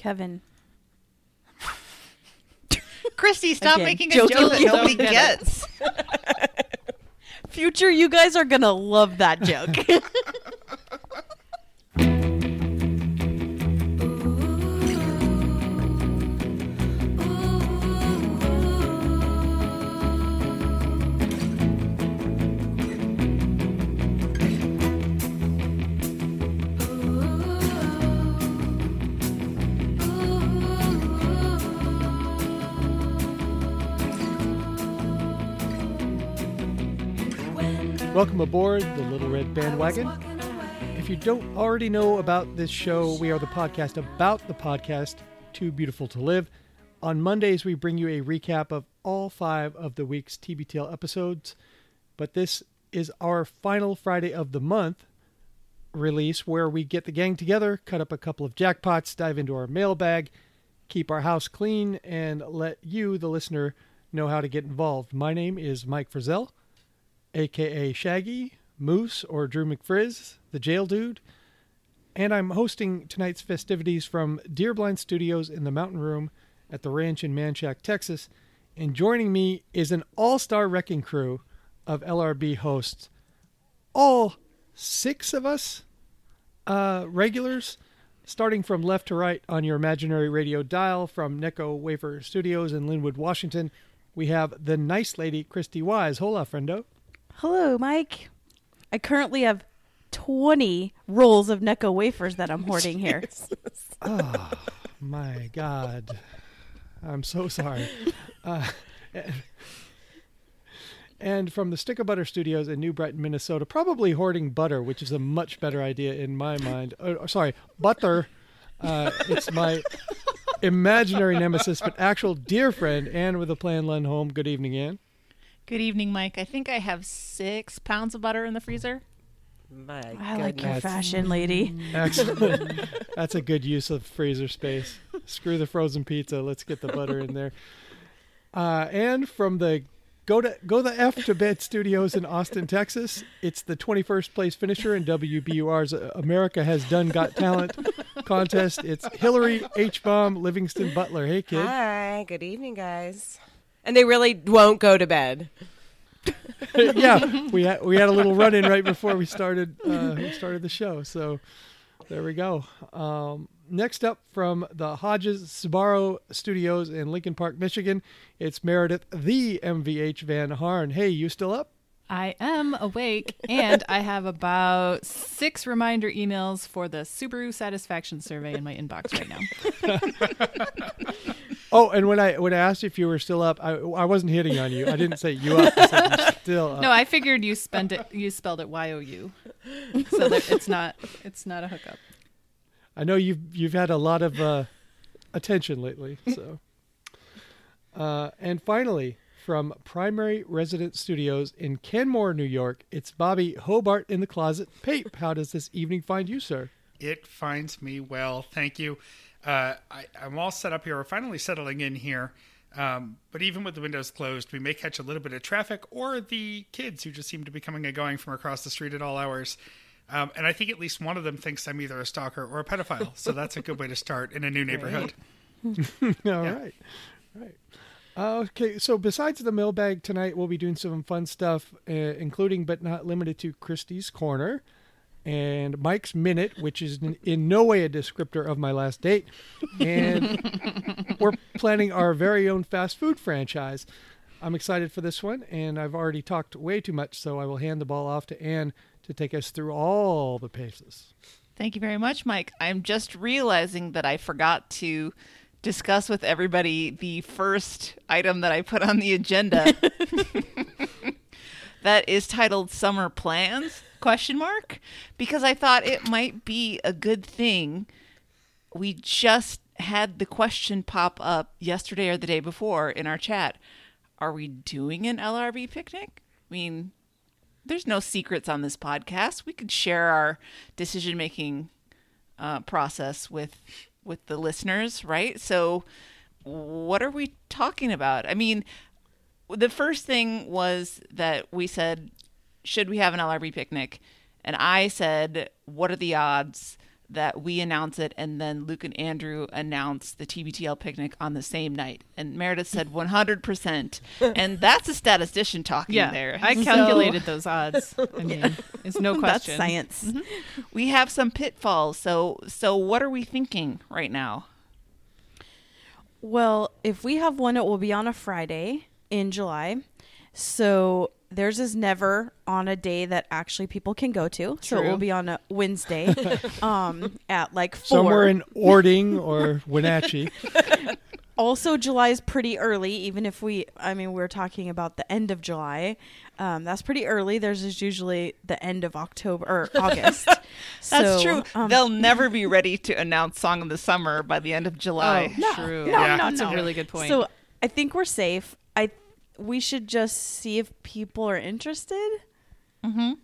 Kevin. Christy, stop Again, making a joking, joke that nobody don't get it. gets. Future, you guys are gonna love that joke. Welcome aboard the Little Red Bandwagon. If you don't already know about this show, we are the podcast about the podcast, Too Beautiful to Live. On Mondays, we bring you a recap of all five of the week's TBTL episodes, but this is our final Friday of the month release where we get the gang together, cut up a couple of jackpots, dive into our mailbag, keep our house clean, and let you, the listener, know how to get involved. My name is Mike Frizzell aka Shaggy, Moose, or Drew McFrizz, the jail dude. And I'm hosting tonight's festivities from Deerblind Studios in the Mountain Room at the ranch in Manchaca, Texas. And joining me is an all star wrecking crew of LRB hosts. All six of us uh, regulars, starting from left to right on your imaginary radio dial from Necco Wafer Studios in Lynnwood, Washington. We have the nice lady, Christy Wise. Hola, friendo. Hello, Mike. I currently have 20 rolls of Necco wafers that I'm hoarding here. Oh my God. I'm so sorry. Uh, and from the Stick of Butter Studios in New Brighton, Minnesota, probably hoarding butter, which is a much better idea in my mind. Uh, sorry, butter. Uh, it's my imaginary nemesis, but actual dear friend, Anne with a plan Lundholm. Good evening, Anne. Good evening, Mike. I think I have six pounds of butter in the freezer. My I like your goodness. fashion, lady. Excellent. That's a good use of freezer space. Screw the frozen pizza. Let's get the butter in there. Uh, and from the go to go the f to bed studios in Austin, Texas. It's the 21st place finisher in WBUR's America Has Done Got Talent contest. It's Hillary H. Bomb Livingston Butler. Hey kid. Hi, good evening, guys. And they really won't go to bed. yeah, we had we had a little run in right before we started uh, we started the show. So there we go. Um, next up from the Hodges Subaru Studios in Lincoln Park, Michigan, it's Meredith the MVH Van Harn. Hey, you still up? I am awake, and I have about six reminder emails for the Subaru satisfaction survey in my inbox right now. Oh, and when I when I asked if you were still up, I I wasn't hitting on you. I didn't say you up. I still up. No, I figured you spent it. You spelled it Y O U, so that it's not it's not a hookup. I know you've you've had a lot of uh, attention lately. So, uh, and finally, from Primary Resident Studios in Kenmore, New York, it's Bobby Hobart in the closet. Pape, how does this evening find you, sir? It finds me well. Thank you. Uh, I, I'm all set up here. We're finally settling in here. Um, but even with the windows closed, we may catch a little bit of traffic or the kids who just seem to be coming and going from across the street at all hours. Um, and I think at least one of them thinks I'm either a stalker or a pedophile. So that's a good way to start in a new neighborhood. All right, right. Uh, okay, so besides the mailbag tonight, we'll be doing some fun stuff, uh, including but not limited to Christy's Corner and Mike's Minute, which is in, in no way a descriptor of my last date. And we're planning our very own fast food franchise. I'm excited for this one, and I've already talked way too much, so I will hand the ball off to Anne to take us through all the paces. Thank you very much, Mike. I'm just realizing that I forgot to discuss with everybody the first item that I put on the agenda. that is titled Summer Plans? Question mark because I thought it might be a good thing. We just had the question pop up yesterday or the day before in our chat. Are we doing an LRB picnic? I mean, there's no secrets on this podcast. We could share our decision making uh, process with with the listeners, right? So, what are we talking about? I mean, the first thing was that we said, should we have an LRB picnic? And I said, what are the odds that we announce it and then Luke and Andrew announce the TBTL picnic on the same night. And Meredith said 100%. and that's a statistician talking Yeah, there. I So calculated those odds. I mean, it's no question. That's question. science. Mm-hmm. we have some pitfalls. So so what are we thinking right now? Well, if we have one, it will be on a Friday in July. So theirs is never on a day that actually people can go to. So it will be on a Wednesday um, at like four. Somewhere in Orting or Wenatchee. also, July is pretty early, even if we, I mean, we're talking about the end of July. Um, that's pretty early. Theirs is usually the end of October or August. That's So, true. um, They'll never be ready to announce Song of the Summer by the end of July. Oh, true. no, Yeah. no, That's no. a really good point. So I think we're safe. I we should just see if people are interested, Mhm.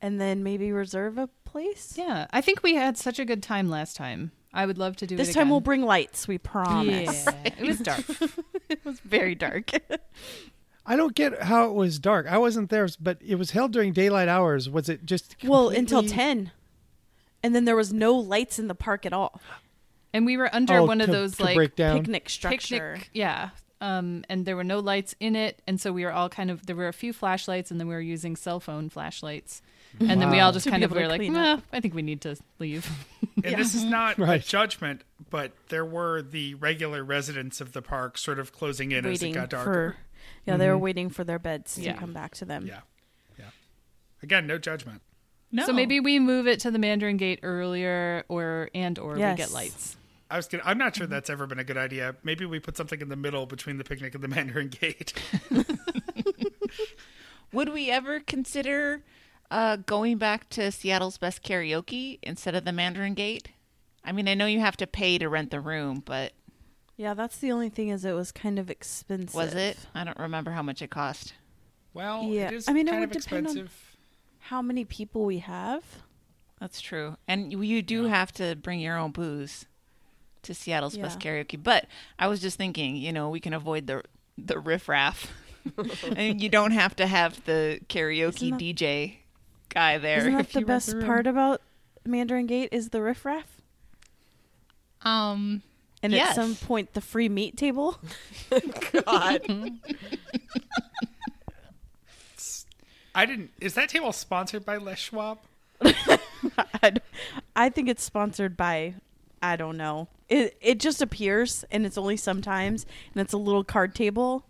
and then maybe reserve a place. yeah, I think we had such a good time last time. I would love to do This it time we'll bring lights. We promise. Yeah, it was dark. it was very dark. I don't get how it was dark. I wasn't there, but it was held during daylight hours. Was it just well, until ten, and then there was no lights in the park at all. And we were under Oh, one of those like break down. Picnic structure. picnic yeah um and there were no lights in it and so we were all kind of there were a few flashlights and then we were using cell phone flashlights and then we all just To kind of were like clean "Nah, i think we need to leave And this is not Right. a judgment, but there were the regular residents of the park sort of closing in as it got darker. for, yeah, they were waiting for their beds Yeah. to come back to them. Yeah. Yeah. Again, no judgment. No. so maybe we move it to the mandarin gate earlier or and or we get lights I was gonna, I'm not sure that's ever been a good idea. Maybe we put something in the middle between the picnic and the Mandarin Gate. Would we ever consider uh, going back to Seattle's Best Karaoke instead of the Mandarin Gate? I mean, I know you have to pay to rent the room, but Yeah, that's the only thing is it was kind of expensive. was it? I don't remember how much it cost. Well, Yeah. it is I mean, it would of depend on- How many people we have? That's true. And you- you do have to bring your own booze to Seattle's Best Karaoke. But I was just thinking, you know, we can avoid the the riffraff. and you don't have to have the karaoke that- DJ guy there. Isn't that the best room. part about Mandarin Gate is the riffraff? Um, And Yes. at some point, the free meat table. God. I didn't. Is that table sponsored by Les Schwab? I d- I think it's sponsored by, I don't know. It it just appears, and it's only sometimes, and it's a little card table.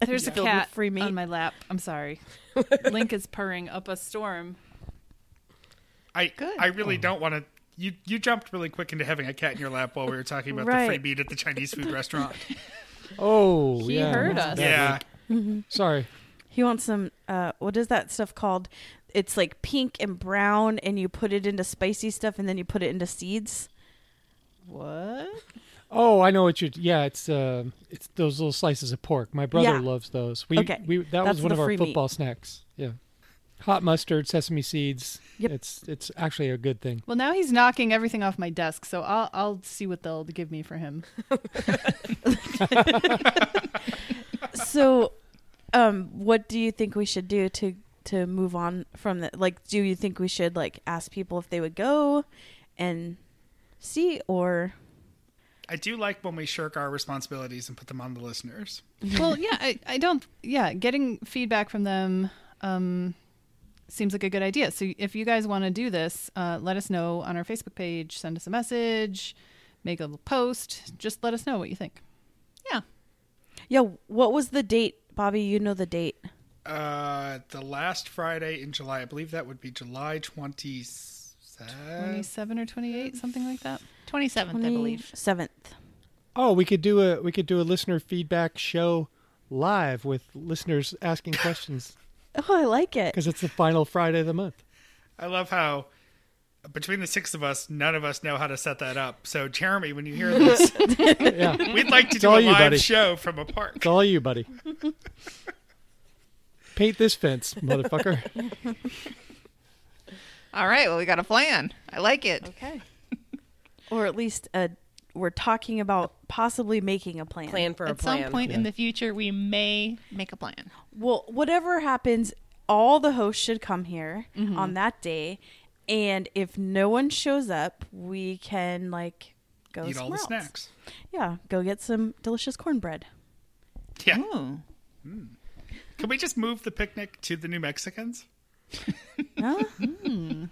there's a cat free meat. on my lap i'm sorry link is purring up a storm I Good. I really don't want to. You you jumped really quick into having a cat in your lap while we were talking about the free meat at the Chinese food restaurant. Oh, He yeah. heard that's us. bad. yeah, Sorry. He wants some. Uh, what is that stuff called? It's like pink and brown, and you put it into spicy stuff, and then you put it into seeds. what Oh, I know what you. Yeah, it's uh, it's those little slices of pork. My brother Yeah. loves those. We Okay, we that that's was one of our free meat. football snacks. Yeah, hot mustard, sesame seeds. Yep. It's it's actually a good thing. well now he's knocking everything off my desk so i'll i'll see what they'll give me for him so, um, what do you think we should do to to move on from that? Like, do you think we should like ask people if they would go and see, or I do like when we shirk our responsibilities and put them on the listeners. well yeah I, I don't yeah getting feedback from them um seems like a good idea so if you guys want to do this uh, let us know on our facebook page send us a message make a little post just let us know what you think yeah. yeah? What was the date, Bobby? You know the date. Uh, the last Friday in July, I believe that would be July twenty seven. 27 or 28 something like that 27th, I believe. seventh. Oh, we could do a we could do a listener feedback show live with listeners asking questions Oh, I like it. because it's the final Friday of the month. I love how between the six of us, none of us know how to set that up. So, Jeremy, when you hear this, Yeah, we'd like to do a live buddy. show from a park. it's all you, buddy. Paint this fence, motherfucker. All right. Well, we got a plan. I like it. Okay. or at least uh, we're talking about possibly making a plan. Plan for a At plan. some point in the future, we may make a plan. Well, whatever happens, all the hosts should come here on that day, And if no one shows up, we can like go Eat all the somewhere else. snacks. Yeah, go get some delicious cornbread. Yeah. Ooh. Can we just move the picnic to the New Mexicans? Huh?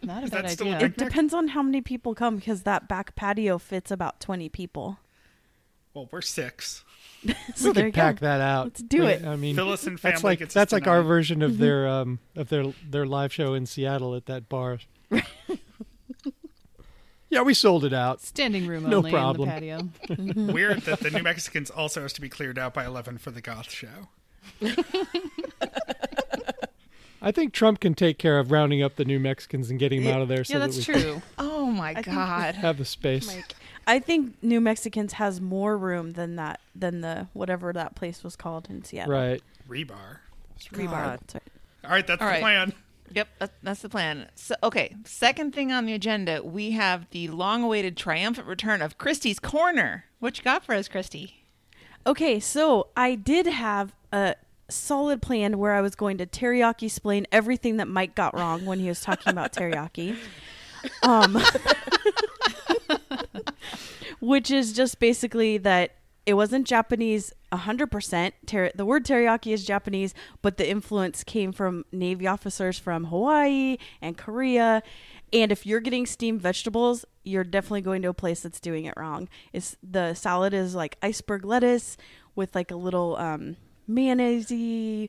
Not a bad that a idea. it depends on how many people come because that back patio fits about 20 people. Well, we're six. So we there could pack go. that out. Let's do it. I mean, Phyllis and family that's like gets that's like our version of Mm-hmm. their um of their their live show in Seattle at that bar. yeah, we sold it out. Standing room No only problem. in the patio. Weird that the New Mexicans also has to be cleared out by 11 for the goth show. I think Trump can take care of rounding up the New Mexicans and getting them out of there so yeah, that's we true. Oh my god. have the space. I think New Mexicans has more room than that than the whatever that place was called in Seattle. Right. Rebar. Rebar. That's right. All right, that's All the right. plan. Yep, that, that's the plan. So, okay, second thing on the agenda, we have the long-awaited triumphant return of Christy's Corner. What you got for us, Christy? Okay, so I did have a solid plan where I was going to teriyaki explain everything that Mike got wrong when he was talking about teriyaki. Um, which is just basically that it wasn't Japanese 100%. Ter- the word teriyaki is Japanese, but the influence came from Navy officers from Hawaii and Korea. And if you're getting steamed vegetables, you're definitely going to a place that's doing it wrong. It's the salad is like iceberg lettuce with like a little um, mayonnaise, gingery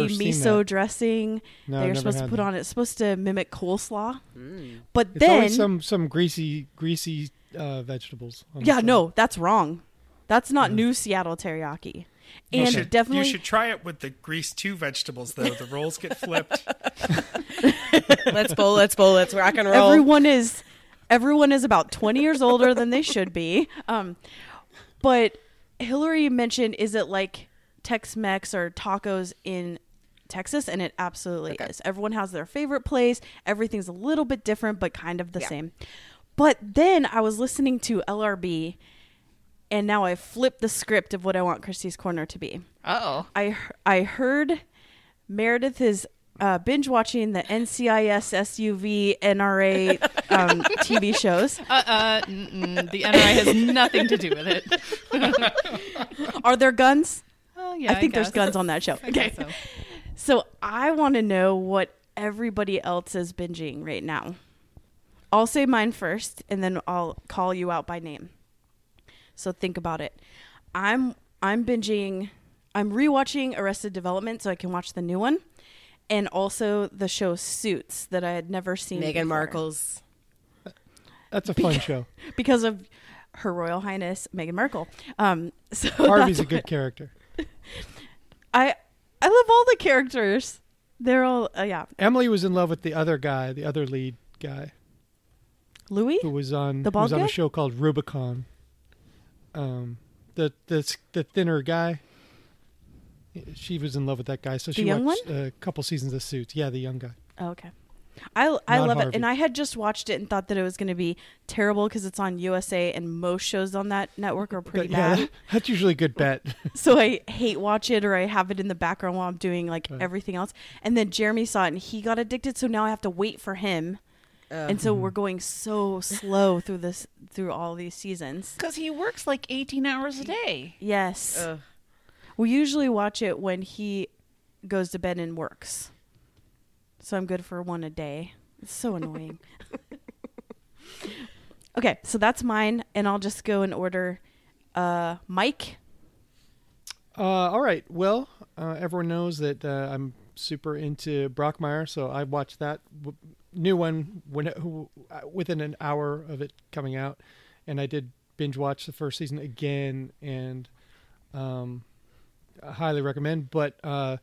Oh, miso dressing that you're supposed to put that. on it. It's supposed to mimic coleslaw. But It's then some some greasy greasy uh, vegetables. on yeah, no, that's wrong. That's not new Seattle teriyaki. You And should, definitely you should try it with the grease two vegetables, though. The rolls get flipped. let's bowl, let's bowl, let's rock and roll. everyone is everyone is about 20 years older than they should be. Um but Hillary mentioned is it like Tex-Mex or tacos in Texas and it absolutely is. Everyone has their favorite place. Everything's a little bit different but kind of the Yeah. same. But then I was listening to LRB and now I flipped the script of what I want Christy's Corner to be. Uh-oh. I I heard Meredith is uh, binge watching the NCIS SUV NRA um, TV shows. Uh, uh, the NRA has nothing to do with it. Are there guns? Oh, yeah, I think there's guns on that show. okay. so. So I want to know what everybody else is binging right now. I'll say mine first, and then I'll call you out by name. So think about it. I'm I'm binging. I'm rewatching Arrested Development so I can watch the new one, and also the show Suits that I had never seen. Meghan before Markle's. That's a fun show. because of Her Royal Highness Meghan Markle. Um, so Harvey's a good what- character. I I love all the characters. They're all uh, yeah. Emily was in love with the other guy, the other lead guy, Louis. who was on The who was on guy? a show called Rubicon. Um, the the the thinner guy. She was in love with that guy, so The she young watched a couple seasons of Suits. Yeah, the young guy. Oh, okay. I I Not love it, and I had just watched it and thought that it was going to be terrible because it's on USA, and most shows on that network are pretty But, yeah, bad. that's usually a good bet. so I hate watch it, or I have it in the background while I'm doing like Right. everything else. And then Jeremy saw it, and he got addicted, so now I have to wait for him. and so mm-hmm. we're going so slow through this through all these seasons. Because he works like 18 hours a day. Yes. Ugh. We usually watch it when he goes to bed and works. So I'm good for one a day. It's so annoying. okay, so that's mine, and I'll just go in order. Uh, Mike. Uh, all right. Well, uh, everyone knows that uh, I'm super into Brockmire, so I watched that w- new one when it, who, uh, within an hour of it coming out, and I did binge watch the first season again, and um, I highly recommend. But uh,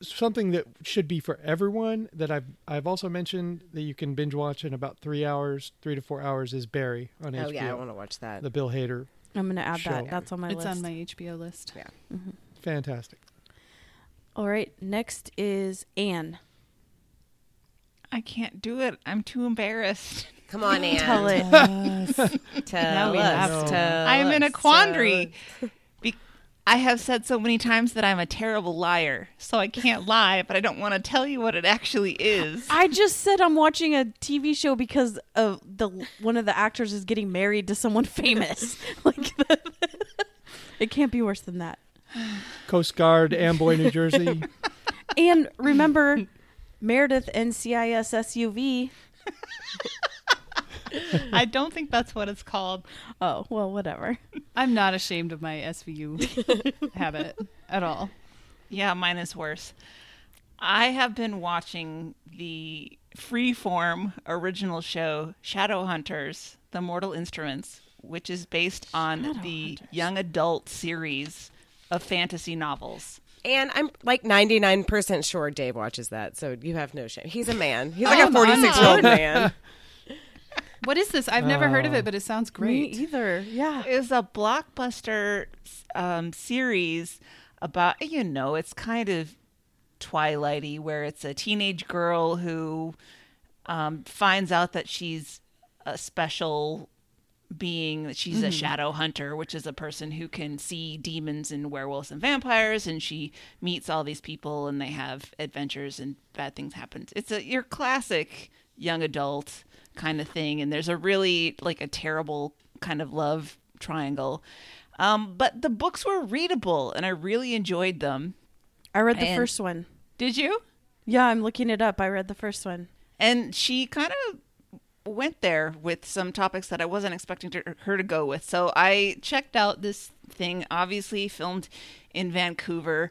something that should be for everyone that I've I've also mentioned that you can binge watch in about three hours, three to four hours is Barry on Oh HBO, yeah, I want to watch that. the Bill Hader, I'm gonna add Show. that. That's on my it's list. on my HBO list. Yeah. Mm-hmm. fantastic. All right. Next is Anne. I can't do it. I'm too embarrassed. Come on, Anne. Tell it. Tell Now we us. have. Tell I'm in a us. quandary. Be- I have said so many times that I'm a terrible liar, so I can't lie, but I don't want to tell you what it actually is. I just said I'm watching a TV show because of the one of the actors is getting married to someone famous. like it can't be worse than that. Coast Guard, Amboy, New Jersey. And remember Meredith NCIS SUV. I don't think that's what it's called. Oh, well, whatever. I'm not ashamed of my SVU habit at all. Yeah, mine is worse. I have been watching the freeform original show Shadowhunters: The Mortal Instruments, which is based on the young adult series of fantasy novels. And I'm like 99% sure Dave watches that, so you have no shame. He's a man. He's oh like Oh, a 46 year old man. What is this? I've never heard of it, but it sounds great. Me great. either. Yeah. is a blockbuster um, series about you know it's kind of twilighty where it's a teenage girl who um, finds out that she's a special being that she's a shadow hunter which is a person who can see demons and werewolves and vampires and she meets all these people and they have adventures and bad things happen it's a your classic young adult kind of thing and there's a really like a terrible kind of love triangle um, but the books were readable and i really enjoyed them I read the And- first one. did you Yeah, I'm looking it up. I read the first one. and she kind of went there with some topics that I wasn't expecting to, her to go with. So I checked out this thing, obviously filmed in Vancouver.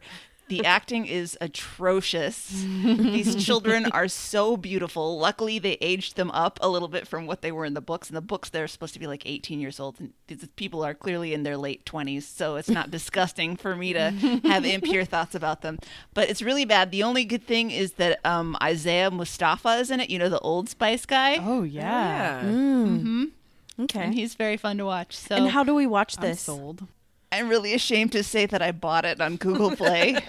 The acting is atrocious. These children are so beautiful. Luckily, they aged them up a little bit from what they were in the books. In the books, they're supposed to be like 18 years old, and these people are clearly in their late 20s. So it's not disgusting for me to have impure thoughts about them. But it's really bad. The only good thing is that um, Isaiah Mustafa is in it. You know, the Old Spice guy, Oh yeah. Yeah. Okay. and he's very fun to watch. So and how do we watch I'm this? sold. I'm really ashamed to say that I bought it on Google Play.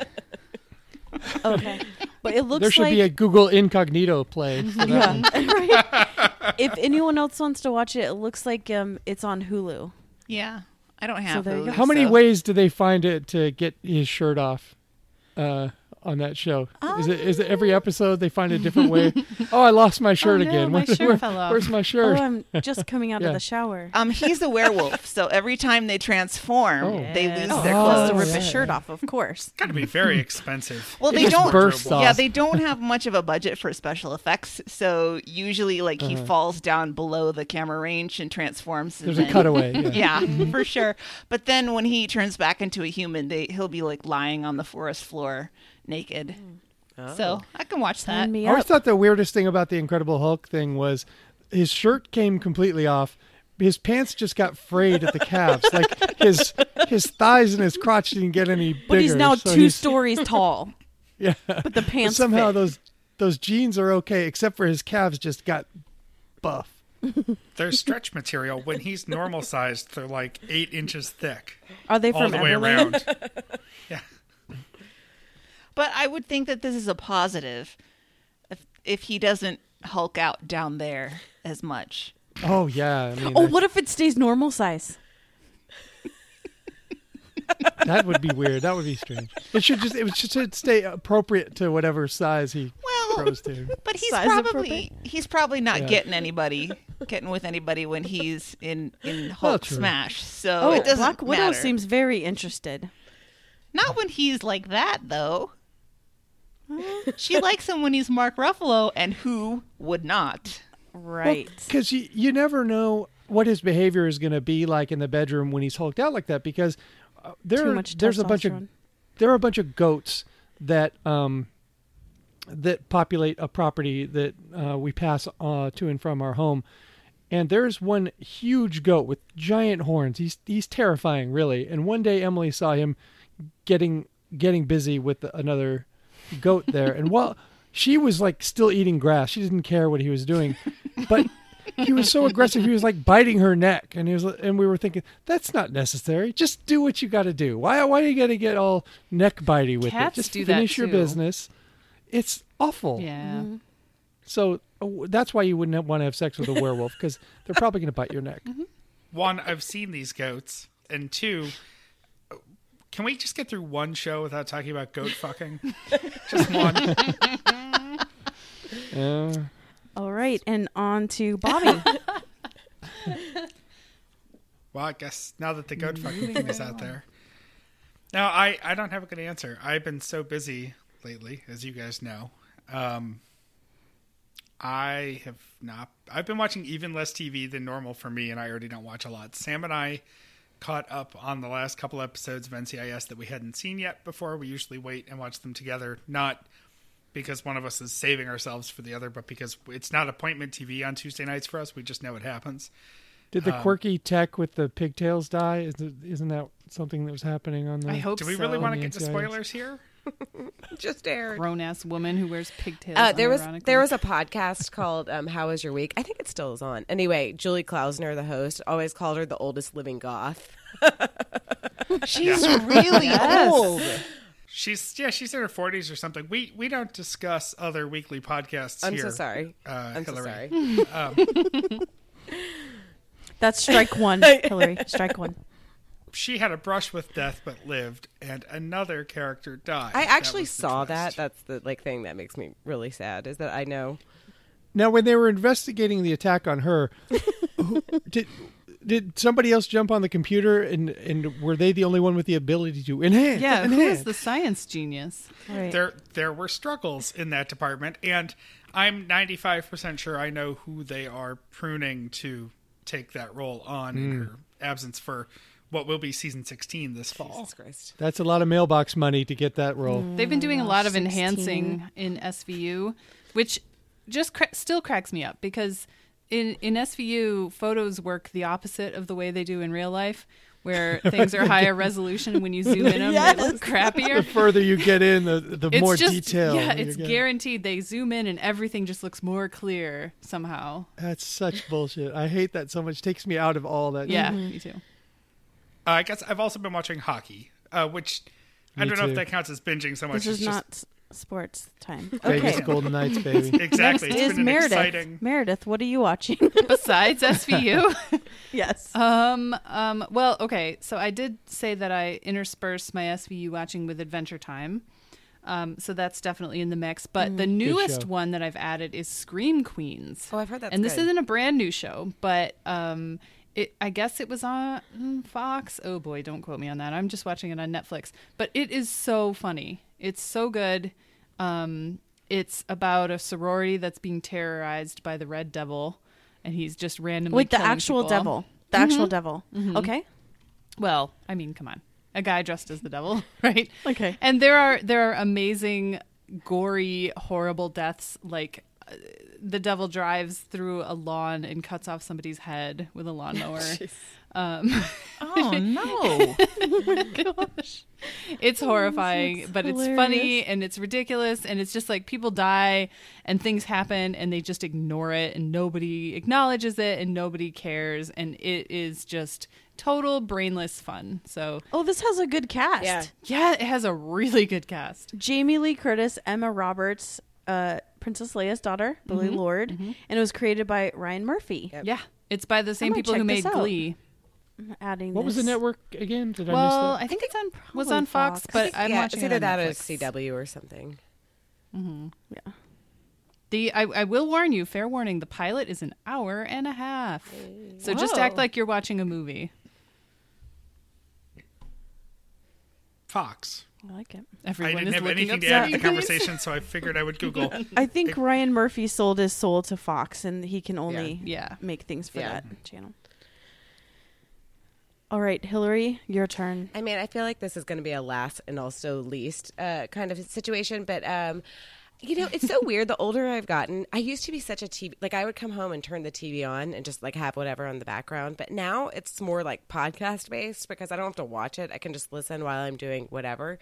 Okay. But it looks there should like be a Google Incognito play. Yeah. right. If anyone else wants to watch it, it looks like um it's on Hulu. yeah, I don't have. there you Hulu. How many so- ways do they find it to get his shirt off uh, on that show? is it is it every episode they find a different way? oh, I lost my shirt Oh, no, again. my Where- shirt where- fell off. Where's my shirt? Oh, shirt? I'm just coming out Yeah. of the shower. Um, he's a werewolf, so every time they transform, Oh. they lose their Oh, Supposed to clothes. rip his yeah. shirt off, of course. Got to be very expensive. Well, they don't. bursts Yeah, they don't have much of a budget for special effects, so usually, like he Uh-huh. falls down below the camera range and transforms. and There's a cutaway. Yeah. Yeah, for sure. But then when he turns back into a human, they he'll be like lying on the forest floor naked. So oh. I can watch that. Sign me I always thought the weirdest thing about the Incredible Hulk thing was his shirt came completely off. His pants just got frayed at the calves. like his his thighs and his crotch didn't get any bigger. But he's now so two he's- stories tall. Yeah. But the pants somehow fit. those those jeans are okay, except for his calves just got buff. They're stretch material. When he's normal sized, they're like eight inches thick Are they all from the way around. Yeah. But I would think that this is a positive if if he doesn't hulk out down there as much. Oh yeah, I mean Oh, that, what if it stays normal size? that would be weird. That would be strange. It should just it should stay appropriate to whatever size he Well, grows to. but he's Size probably he's probably not Yeah. getting anybody getting with anybody when he's in in Hulk true. Smash. So Oh, it doesn't Black Widow matter. seems very interested. Not when he's like that though. she likes him when he's Mark Ruffalo, and who would not? Right. Because you you never know what his behavior is going to be like in the bedroom when he's hulked out like that. Because uh, there are- much there's a bunch of there are a bunch of goats that um that populate a property that uh, we pass uh, to and from our home. And there's one huge goat with giant horns. He's he's terrifying, really. And one day Emily saw him getting getting busy with another goat there, and while she was like still eating grass, she didn't care what he was doing, but he was so aggressive. He was like biting her neck, and he was and we were thinking that's not necessary. Just do what you got to do. Why why are you got to get all neck bitey with Cats it? Just do that finish your business. It's awful. Yeah. So uh, that's why you wouldn't want to have sex with a werewolf because they're probably going to bite your neck. One, I've seen these goats, and two, can we just get through one show without talking about goat fucking? just one. Uh, All right, and on to Bobby. Well, I guess now that the goat fucking thing is out there. Now, I, I don't have a good answer. I've been so busy lately, as you guys know. Um, I have not. I've been watching even less TV than normal for me, and I already don't watch a lot. Sam and I caught up on the last couple episodes of NCIS that we hadn't seen yet before. We usually wait and watch them together, not because one of us is saving ourselves for the other, but because it's not appointment TV on Tuesday nights for us. We just know it happens. did the um, quirky tech with the pigtails die? Is it, isn't that something that was happening on the? I hope Do we so. really want to On the get to spoilers here? Just aired. grown ass woman who wears pigtails. Uh, there was there was a podcast called um, "How Was Your Week?" I think it still is on. Anyway, Julie Klausner, the host, always called her the oldest living goth. She's really old. She's yeah, she's in her forties or something. We we don't discuss other weekly podcasts I'm here. so sorry. Uh, I'm so Hillary. sorry. That's strike one, Hillary. Strike one. She had a brush with death but lived, and another character died. I actually was the saw that. That's the like thing that makes me really sad. Is that I know Now, when they were investigating the attack on her, who, did did somebody else jump on the computer and and were they the only one with the ability to enhance? Yeah, who enhance? is the science genius? Right. there there were struggles in that department, and I'm 95 percent sure I know who they are pruning to take that role on in hmm. her absence for what will be season 16 this fall. Jesus Christ. That's a lot of mailbox money to get that role. Mm, They've been doing a lot of 16. enhancing in SVU, which just cra- still cracks me up because in in SVU photos work the opposite of the way they do in real life, where things are higher resolution when you zoom in them they look crappier. The further you get in, the the It's more just detail. yeah, it's get. guaranteed. They zoom in and everything just looks more clear somehow. That's such bullshit. I hate that so much. takes me out of all that. Yeah, mm-hmm. me too. Uh, I guess I've also been watching hockey, uh, which I don't know too. if that counts as binging so much. This is just- not s- sports time. Vegas Okay. Golden Knights, baby. exactly. Next it's is been an Meredith. exciting. Meredith, what are you watching? Besides SVU. yes. Um, um, well, okay. So I did say that I interspersed my SVU watching with Adventure Time. Um, so that's definitely in the mix. But the newest show. one that I've added is Scream Queens. Oh, I've heard that's And this good. isn't a brand new show, but um, it I guess it was on Fox. Oh boy, don't quote me on that. I'm just watching it on Netflix. But it is so funny. It's so good. Um, it's about a sorority that's being terrorized by the Red Devil, and he's just randomly Wait, the actual people. devil. The actual devil. Okay. Well, I mean, come on. A guy dressed as the devil, right? Okay. And there are there are amazing gory horrible deaths like the devil drives through a lawn and cuts off somebody's head with a lawnmower. um, Oh no! it's horrifying, but it's funny and it's ridiculous and it's just like people die and things happen and they just ignore it and nobody acknowledges it and nobody cares and it is just total brainless fun. So, Oh, this has a good cast. Yeah. yeah, it has a really good cast. Jamie Lee Curtis, Emma Roberts, uh, Princess Leia's daughter, Billie mm-hmm. Lourd, mm-hmm. and it was created by Ryan Murphy. Yep. Yeah, it's by the same people who made. Glee. I'm adding What was the network again? Did I Well, miss I think it's on was on Fox, Fox. but I'm yeah, watching it's it either on that or Netflix. CW or something. Mm-hmm. Yeah. The I, I will warn you, fair warning, the pilot is an hour and a half. So just act like you're watching a movie. Fox. I like it. Everyone I didn't is have looking anything up to add to the conversation, so I figured I would Google. I think Ryan Murphy sold his soul to Fox, and he can only Yeah. make things for Yeah. that channel. All right, Hillary, your turn. I mean, I feel like this is going to be a last and also least uh, kind of situation, but um, you know, it's so weird. The older I've gotten, I used to be such a TV like I would come home and turn the TV on and just like have whatever on the background, but now it's more like podcast based because I don't have to watch it. I can just listen while I'm doing whatever.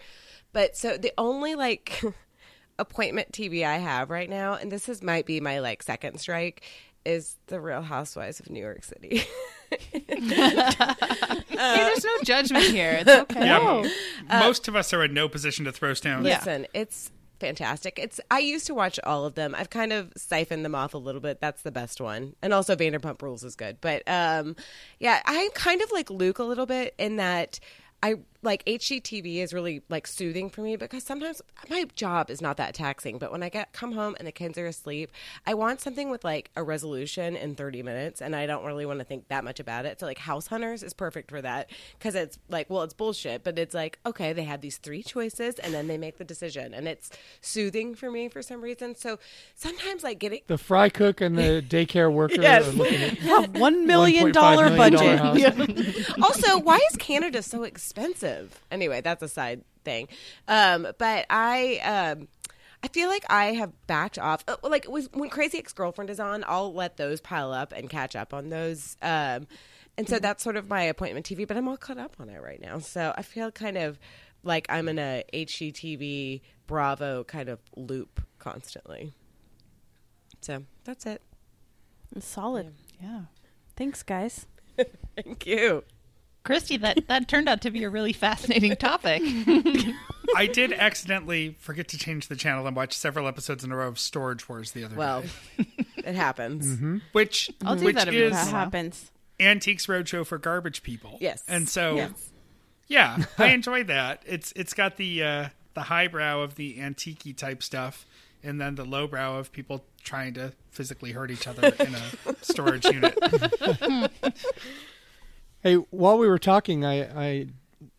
But so the only like appointment TV I have right now, and this is might be my like second strike, is the Real Housewives of New York City. hey, uh, there's no judgment here. It's okay. Yeah, m- most of us are in no position to throw stones. Yeah. Listen, it's fantastic. It's I used to watch all of them. I've kind of siphoned them off a little bit. That's the best one. And also Vanderpump Rules is good. But um yeah, I'm kind of like Luke a little bit in that I like HGTV is really like soothing for me because sometimes my job is not that taxing, but when I get come home and the kids are asleep, I want something with like a resolution in 30 minutes and I don't really want to think that much about it. So like House Hunters is perfect for that cuz it's like well, it's bullshit, but it's like okay, they have these three choices and then they make the decision and it's soothing for me for some reason. So sometimes like getting The fry cook and the daycare worker Yes. are looking at Have one million $1.5 million budget. house. also, why is Canada so expensive? Anyway, that's a side thing. Um, but I, um, I feel like I have backed off. Uh, Like with, when Crazy Ex Girlfriend is on, I'll let those pile up and catch up on those. Um, and so that's sort of my appointment TV. But I'm all caught up on it right now, so I feel kind of like I'm in a HGTV Bravo kind of loop constantly. So that's it. Solid. Yeah. Thanks, guys. Thank you. Christy, that, that turned out to be a really fascinating topic. I did accidentally forget to change the channel and watch several episodes in a row of Storage Wars the other Well, day, it happens. which I'll do which that every That in a while. happens. Antiques Roadshow for garbage people. Yes. and so Yes. yeah, I enjoy that. It's it's got the uh, the highbrow of the antique type stuff, and then the lowbrow of people trying to physically hurt each other in a storage unit. Hey, while we were talking, I, I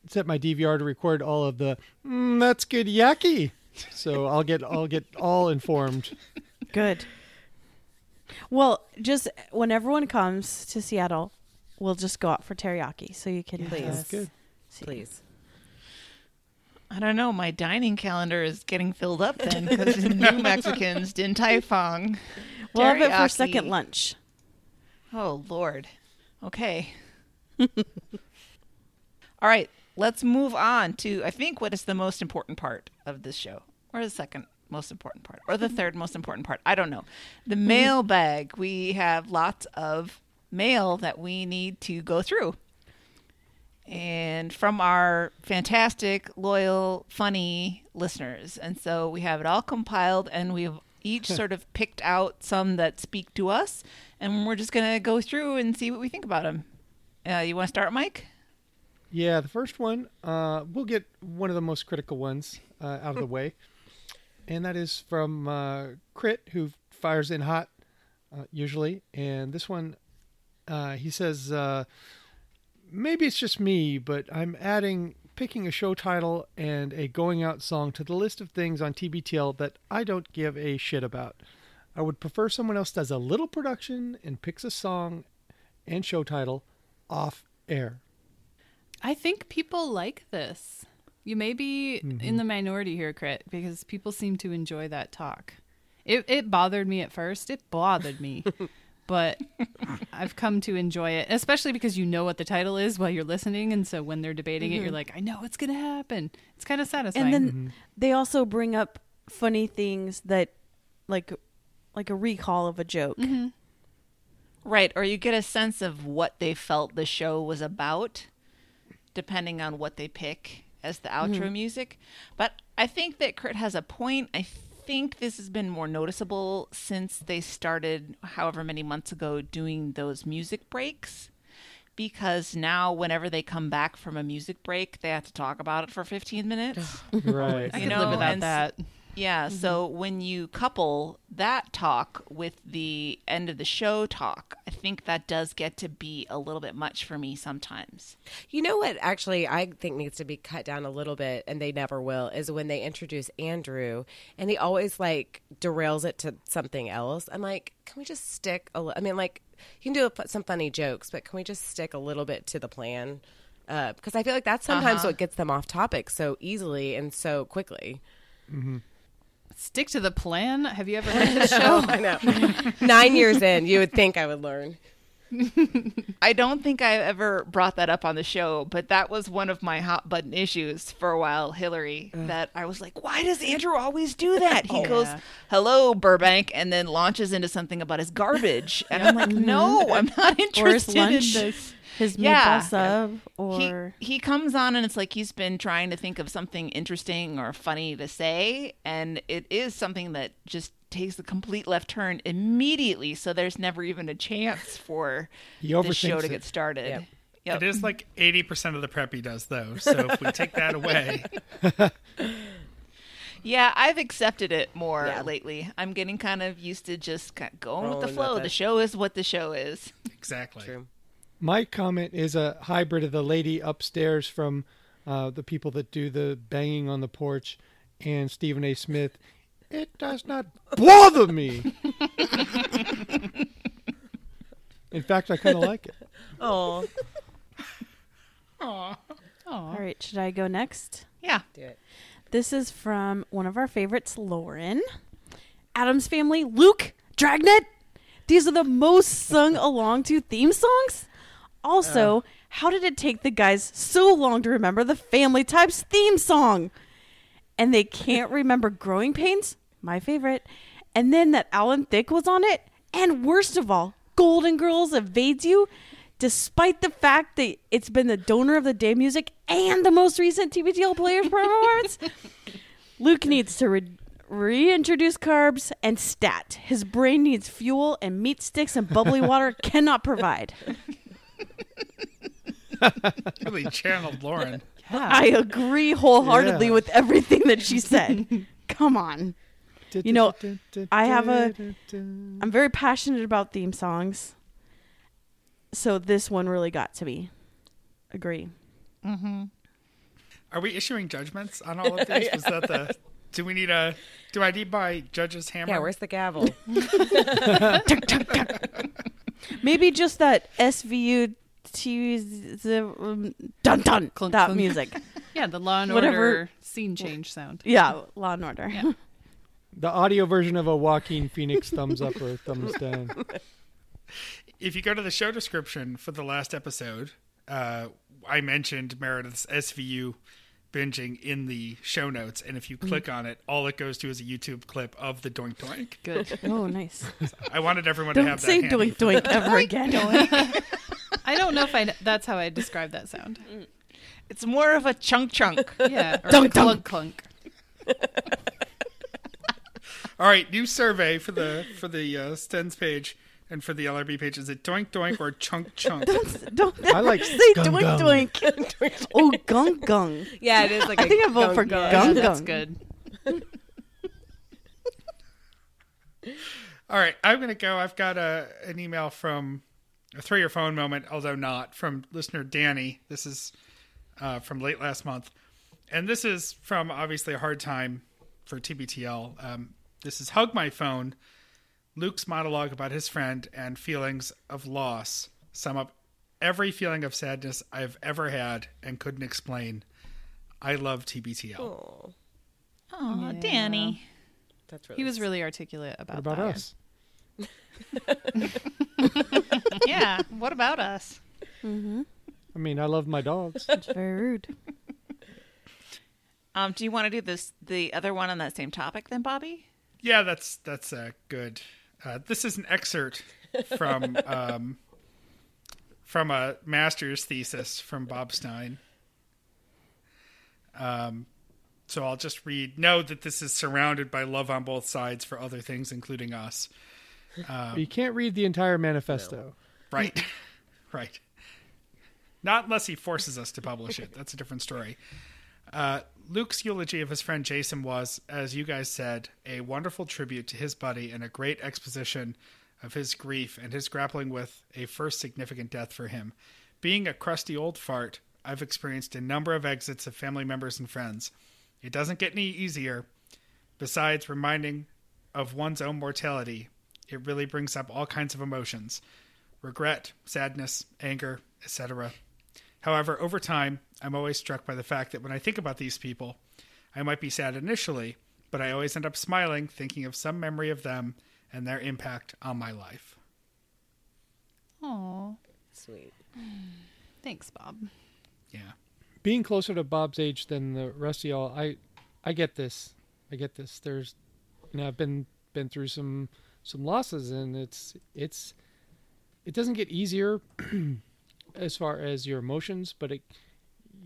set my DVR to record all of the mm, "That's good yaki," so I'll get I'll get all informed. Good. Well, just when everyone comes to Seattle, we'll just go out for teriyaki, so you can Please. That's good. see. Please. I don't know. My dining calendar is getting filled up then because new Mexicans, Din Tai Fung. We'll have it for second lunch. Oh, Lord. Okay. All right. Let's move on to, I think, what is the most important part of this show, or the second most important part, or the third most important part. I don't know. The mm-hmm. mailbag. We have lots of mail that we need to go through. And from our fantastic, loyal, funny listeners. And so we have it all compiled and we've each sort of picked out some that speak to us. And we're just going to go through and see what we think about them. Uh, you want to start, Mike? Yeah, the first one, uh, we'll get one of the most critical ones uh, out of the way, and that is from uh, Crit, who fires in hot uh, usually. And this one, uh, he says, uh, maybe it's just me, but I'm adding picking a show title and a going out song to the list of things on TBTL that I don't give a shit about. I would prefer someone else does a little production and picks a song and show title off air. I think people like this. You may be in mm-hmm. the minority here, Crit, because people seem to enjoy that talk. It it bothered me at first. It bothered me. but I've come to enjoy it, especially because you know what the title is while you're listening and so when they're debating it, you're mm-hmm. like, I know what's going to happen. It's kind of satisfying. And then mm-hmm. they also bring up funny things that, like, like a recall of a joke. Right. Or you get a sense of what they felt the show was about, depending on what they pick as the outro mm-hmm. music. But I think that Kurt has a point. I think this has been more noticeable since they started, however many months ago, doing those music breaks. Because now, whenever they come back from a music break, they have to talk about it for 15 minutes. Right. I you could know, live without and that. Yeah, mm-hmm. so when you couple that talk with the end of the show talk, I think that does get to be a little bit much for me sometimes. You know what? Actually, I think needs to be cut down a little bit, and they never will. Is when they introduce Andrew, and he always like derails it to something else. I'm like, can we just stick? A li- I mean, like you can do a, some funny jokes, but can we just stick a little bit to the plan? Uh, because I feel like that's sometimes uh-huh. what gets them off topic so easily and so quickly. Mm-hmm. Stick to the plan. Have you ever heard this show? I know. Nine years in, you would think I would learn. I don't think I've ever brought that up on the show, but that was one of my hot button issues for a while, Hillary. That I was like, why does Andrew always do that? He oh, goes, "Hello, Burbank," and then launches into something about his garbage, and I'm like, no, I'm not interested in this. his meatball Yeah. sub, or he he comes on and it's like he's been trying to think of something interesting or funny to say and it is something that just takes the complete left turn immediately so there's never even a chance for the show to it. get started Yeah. Yep. It is like 80% of the prep he does, though. So if we take that away, Yeah, I've accepted it more Yeah. lately. I'm getting kind of used to just kind of going with the flow. it. The show is what the show is. exactly. True. My comment is a hybrid of the lady upstairs from uh, the people that do the banging on the porch and Stephen A. Smith. It does not bother me. In fact, I kind of like it. Oh, Aw. All right, should I go next? Yeah. do it. This is from one of our favorites, Lauren. Addams Family, Luke, Dragnet. These are the most sung along to theme songs. Also, oh. how did it take the guys so long to remember the Family Ties theme song? And they can't remember Growing Pains, my favorite. And then that Alan Thicke was on it. And worst of all, Golden Girls evades you, despite the fact that it's been the donor of the day music and the most recent TBTL Players Performance. Luke needs to re- reintroduce carbs and stat. His brain needs fuel, and meat sticks and bubbly water cannot provide. Really channeled Lauren. I agree wholeheartedly Yeah. with everything that she said. Come on. You know, I have a- I'm very passionate about theme songs. So this one really got to me. Agree. Mm-hmm. Are we issuing judgments on all of these? Was that the. Do we need a. Do I need my judge's hammer? Yeah, where's the gavel? Maybe just that SVU T the um, dun dun Clunk, that clunk. music. Yeah, the Law and Whatever- Order scene change sound. Yeah, Law and Order. Yeah. The audio version of a Joaquin Phoenix thumbs up or thumbs down. if you go to the show description for the last episode, uh, I mentioned Meredith's SVU binging in the show notes, and if you click on it, all it goes to is a YouTube clip of the Doink Doink. Good. Oh, nice. I wanted everyone to Don't have say that. handy. doink doink ever again. I don't know if I. That's how I describe that sound. It's more of a chunk chunk. Yeah. Or Dunk, clunk dunk. clunk. All right, new survey for the for the uh, Stens page and for the LRB page. Is it Doink Doink or Chunk Chunk? Don't don't I like say gung doink gung. doink. oh, gung gung. yeah, it is like I a think I vote for gung- gung that's good. All right, I'm gonna go. I've got a an email from a throw your phone moment, although not from listener Danny. This is uh, from late last month, and this is from obviously a hard time for TBTL. Um, this is hug my phone. Luke's monologue about his friend and feelings of loss sum up every feeling of sadness I've ever had and couldn't explain. I love TBTL. Oh, Oh, Danny. that's really He was really articulate about, What about that. us? Yeah. What about us? I mean, I love my dogs. It's very rude. Um, do you want to do this the other one on that same topic then, Bobby? Yeah, that's that's uh, good. Uh, this is an excerpt from um, from a master's thesis from Bob Stein. Um, so I'll just read. Know that this is surrounded by love on both sides for other things, including us. you can't read the entire manifesto. Right, right. Not unless he forces us to publish it. That's a different story. Uh, Luke's eulogy of his friend Jason was, as you guys said, a wonderful tribute to his buddy and a great exposition of his grief and his grappling with a first significant death for him. Being a crusty old fart, I've experienced a number of exits of family members and friends. It doesn't get any easier. Besides reminding of one's own mortality, it really brings up all kinds of emotions regret, sadness, anger, etc. However, over time, I'm always struck by the fact that when I think about these people, I might be sad initially, but I always end up smiling, thinking of some memory of them and their impact on my life. Aw. sweet. Thanks, Bob. Yeah. Being closer to Bob's age than the rest of y'all, I, I get this. I get this. There's, you know, I've been been through some some losses, and it's it's, it doesn't get easier as far as your emotions, but it,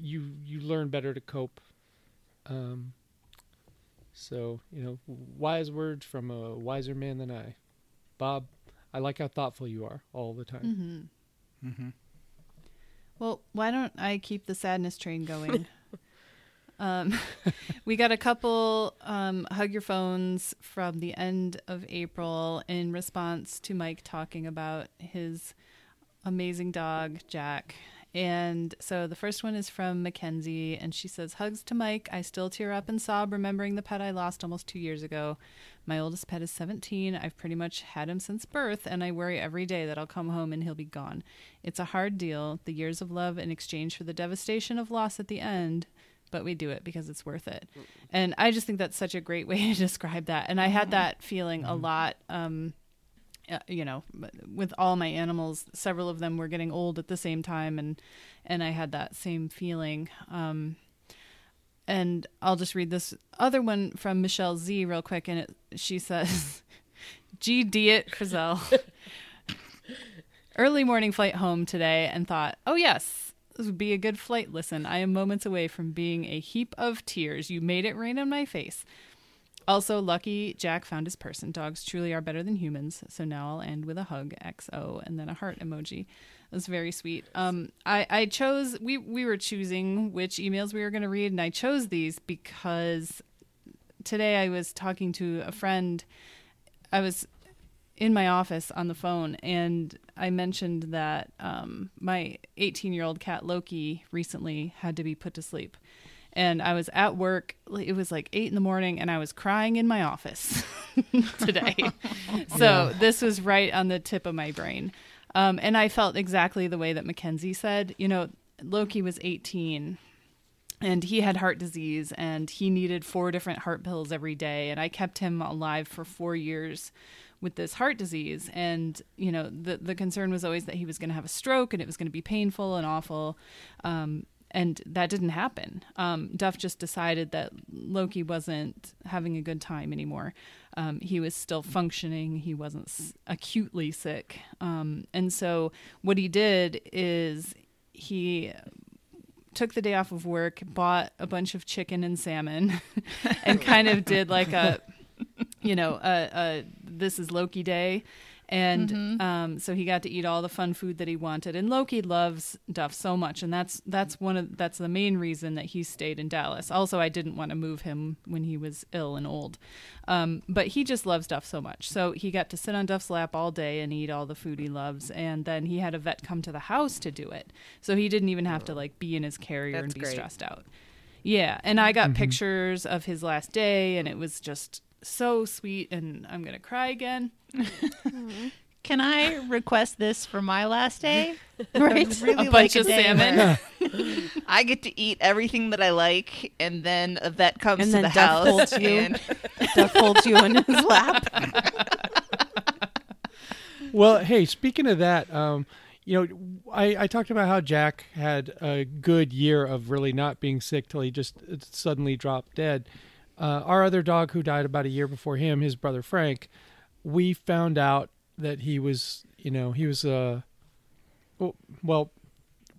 you you learn better to cope. Um. So you know, wise words from a wiser man than I, Bob. I like how thoughtful you are all the time. Mm-hmm. Well, why don't I keep the sadness train going? um, we got a couple um, hug your phones from the end of April in response to Mike talking about his amazing dog, Jack. And so the first one is from Mackenzie, and she says, Hugs to Mike. I still tear up and sob remembering the pet I lost almost two years ago. My oldest pet is 17. I've pretty much had him since birth, and I worry every day that I'll come home and he'll be gone. It's a hard deal, the years of love in exchange for the devastation of loss at the end, but we do it because it's worth it. And I just think that's such a great way to describe that. And I had that feeling a lot. Um, uh, you know, with all my animals, several of them were getting old at the same time, and and I had that same feeling. Um, and I'll just read this other one from Michelle Z real quick, and it, she says, "G. Diet Frizzell, early morning flight home today, and thought, oh yes." This would be a good flight listen. I am moments away from being a heap of tears. You made it rain on my face. Also, lucky Jack found his person. Dogs truly are better than humans. So now I'll end with a hug, XO, and then a heart emoji. It was very sweet. Um, I, I chose, we, we were choosing which emails we were going to read, and I chose these because today I was talking to a friend. I was in my office on the phone, and I mentioned that um, my 18 year old cat Loki recently had to be put to sleep and I was at work. It was like eight in the morning, and I was crying in my office today. so this was right on the tip of my brain, um, and I felt exactly the way that Mackenzie said. You know, Loki was 18, and he had heart disease, and he needed four different heart pills every day, and I kept him alive for four years with this heart disease and you know the the concern was always that he was going to have a stroke and it was going to be painful and awful um, and that didn't happen. Um, Duff just decided that Loki wasn't having a good time anymore. Um, he was still functioning. He wasn't s- acutely sick. Um, and so what he did is he took the day off of work, bought a bunch of chicken and salmon, and kind of did like a, you know, a, a this is Loki day and Mm-hmm. um, so he got to eat all the fun food that he wanted. And Loki loves Duff so much, and that's that's one of that's the main reason that he stayed in Dallas. Also, I didn't want to move him when he was ill and old, um, but he just loves Duff so much. So he got to sit on Duff's lap all day and eat all the food he loves, and then he had a vet come to the house to do it. So he didn't even have to like be in his carrier That's and be great. stressed out. Yeah, and I got pictures of his last day, and it was just so sweet. And I'm gonna cry again. Can I request this for my last day? Right? Really A bunch like of day salmon. I get to eat everything that I like, and then a vet comes And to then the Duff house holds you. and Duff holds you in his lap. Well, hey, speaking of that, um, you know, I, I talked about how Jack had a good year of really not being sick till he just uh, suddenly dropped dead. Uh, our other dog, who died about a year before him, his brother Frank, we found out that he was, you know, he was, uh, well, well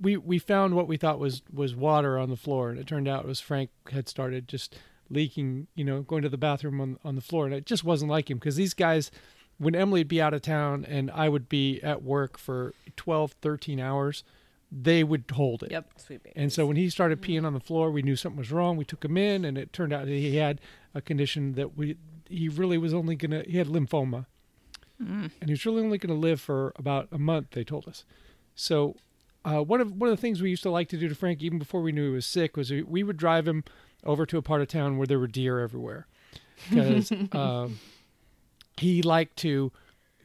we we found what we thought was was water on the floor, and it turned out it was Frank had started just leaking, you know, going to the bathroom on on the floor, and it just wasn't like him because these guys when Emily'd be out of town and I would be at work for 12, 13 hours, they would hold it. Yep. Sweet. And so when he started peeing on the floor, we knew something was wrong. We took him in, and it turned out that he had a condition that we he really was only gonna he had lymphoma, and he was really only gonna live for about a month. They told us. So uh, one of one of the things we used to like to do to Frank, even before we knew he was sick, was we, we would drive him over to a part of town where there were deer everywhere, because um, he liked to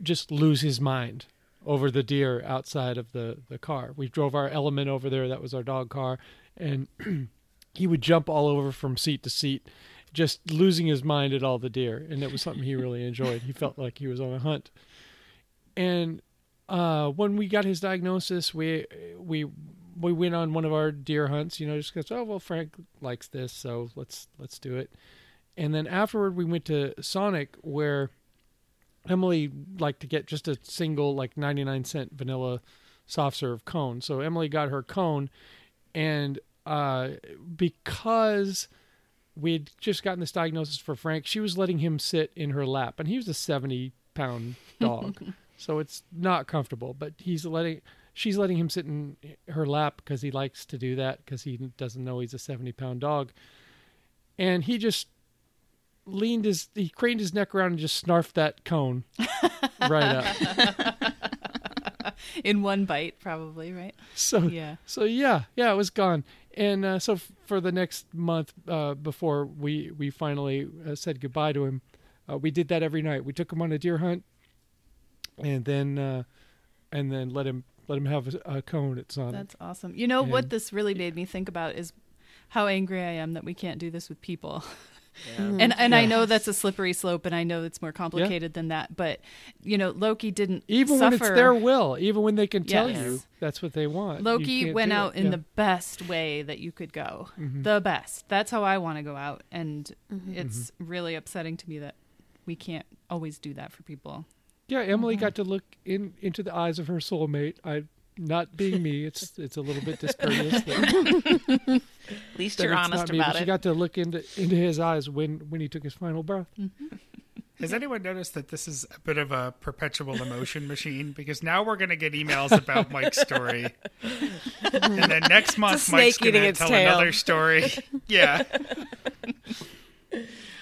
just lose his mind over the deer outside of the the car. We drove our Element over there. That was our dog car, and he would jump all over from seat to seat, just losing his mind at all the deer, and it was something he really enjoyed. He felt like he was on a hunt. And uh, when we got his diagnosis, we we we went on one of our deer hunts. You know, just because oh well, Frank likes this, so let's let's do it. And then afterward, we went to Sonic, where Emily liked to get just a single like 99 cent vanilla soft serve cone. So Emily got her cone and uh, because we had just gotten this diagnosis for Frank, she was letting him sit in her lap and he was a 70 pound dog. so it's not comfortable, but he's letting she's letting him sit in her lap because he likes to do that because he doesn't know he's a 70 pound dog. And he just leaned his, he craned his neck around and just snarfed that cone right up. In one bite, probably, right? So Yeah. so yeah, yeah, it was gone. And uh, so f- for the next month uh, before we we finally uh, said goodbye to him, uh, we did that every night. We took him on a deer hunt, and then uh, and then let him let him have a, a cone at Sonic. That's awesome. You know what this really made me think about is how angry I am that we can't do this with people. And and I know that's a slippery slope, and I know it's more complicated than that. But you know, Loki didn't even suffer. when it's their will, even when they can tell Yes. you that's what they want. Loki went do it. out in Yeah. the best way that you could go. Mhm. The best. That's how I want to go out, and Mm-hmm. it's really upsetting to me that we can't always do that for people. Yeah, Emily Mm-hmm. got to look in into the eyes of her soulmate. I, not being me, it's it's a little bit discourteous. That, At least that you're honest me, about but she got to look into into his eyes when when he took his final breath. Mm-hmm. Has anyone noticed that this is a bit of a perpetual emotion machine? Because now we're going to get emails about Mike's story, and then next month Mike's going to tell tail. another story. Yeah,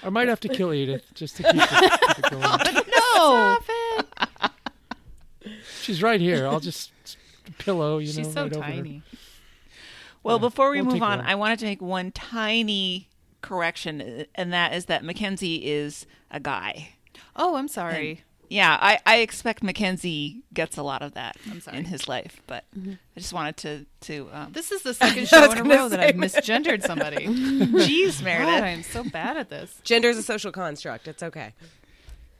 I might have to kill Edith just to keep it, keep it going. Oh, no, She's right here. I'll just pillow, you know, she's so right tiny. Well, Yeah, before we won't move on, long. I wanted to make one tiny correction, uh, and that is that Mackenzie is a guy. Oh, I'm sorry. Yeah, I, I expect Mackenzie gets a lot of that in his life, but mm-hmm. I just wanted to to um, This is the second show in a row that I've misgendered somebody. Jeez, God, Meredith. I'm so bad at this. Gender is a social construct. It's okay.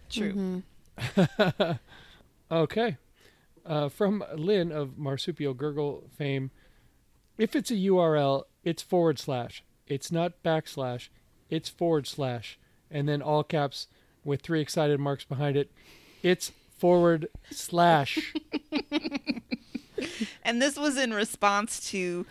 True. Mm-hmm. Okay. Uh, from Lynn of Marsupial Gurgle fame, if it's a URL, it's forward slash. It's not backslash. It's forward slash. And then all caps with three excited marks behind it. It's forward slash. And this was in response to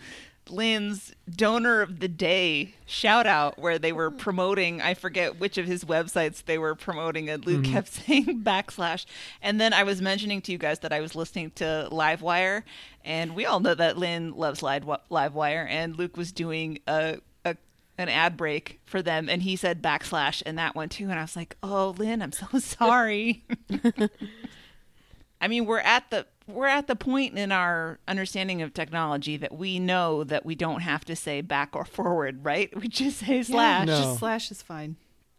Lynn's donor of the day shout out where they were hmm. promoting I forget which of his websites they were promoting and Luke mm-hmm. kept saying backslash. And then I was mentioning to you guys that I was listening to Livewire and we all know that Lynn loves Live Livewire and Luke was doing a, a an ad break for them and he said backslash and that one too and I was like oh Lynn I'm so sorry. I mean, we're at the we're at the point in our understanding of technology that we know that we don't have to say back or forward, right? We just say slash. No. Just slash is fine.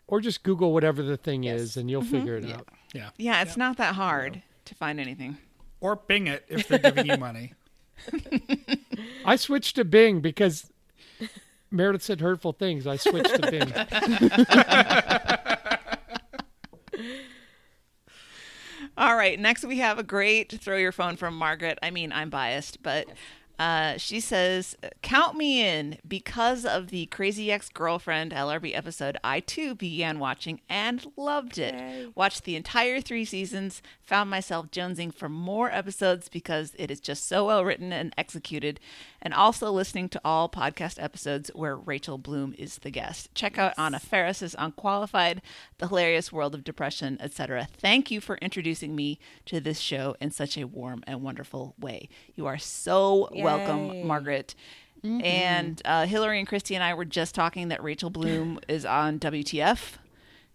or just Google whatever the thing is and you'll mm-hmm. figure it out. yeah. Yeah, it's not that hard to find anything. Or Bing it if they're giving you money. I switched to Bing because Meredith said hurtful things. I switched to Bing. All right, next we have a great throw your phone from Margaret. I mean, I'm biased, but uh, she says, Count me in. Because of the Crazy Ex Girlfriend LRB episode, I too began watching and loved it. Watched the entire three seasons, found myself jonesing for more episodes because it is just so well written and executed, and also listening to all podcast episodes where Rachel Bloom is the guest. Check out Anna Faris's Unqualified, The Hilarious World of Depression, etc. Thank you for introducing me to this show in such a warm and wonderful way. You are so welcome, Yay. Margaret. And uh, Hillary and Christy and I were just talking that Rachel Bloom is on WTF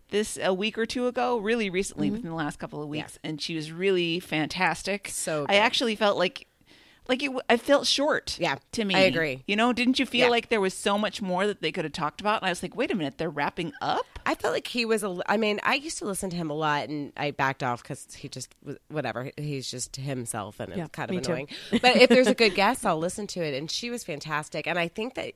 this a week or two ago, really recently, within the last couple of weeks, and she was really fantastic. So I actually felt like, like it, I felt short. Yeah, to me, I agree. You know, didn't you feel Yeah. like there was so much more that they could have talked about? And I was like, wait a minute, they're wrapping up. I felt like he was a. I mean, I used to listen to him a lot, and I backed off because he just was whatever. He's just himself, and Yeah, it's kind of too. annoying. but if there's a good guest, I'll listen to it. And she was fantastic, and I think that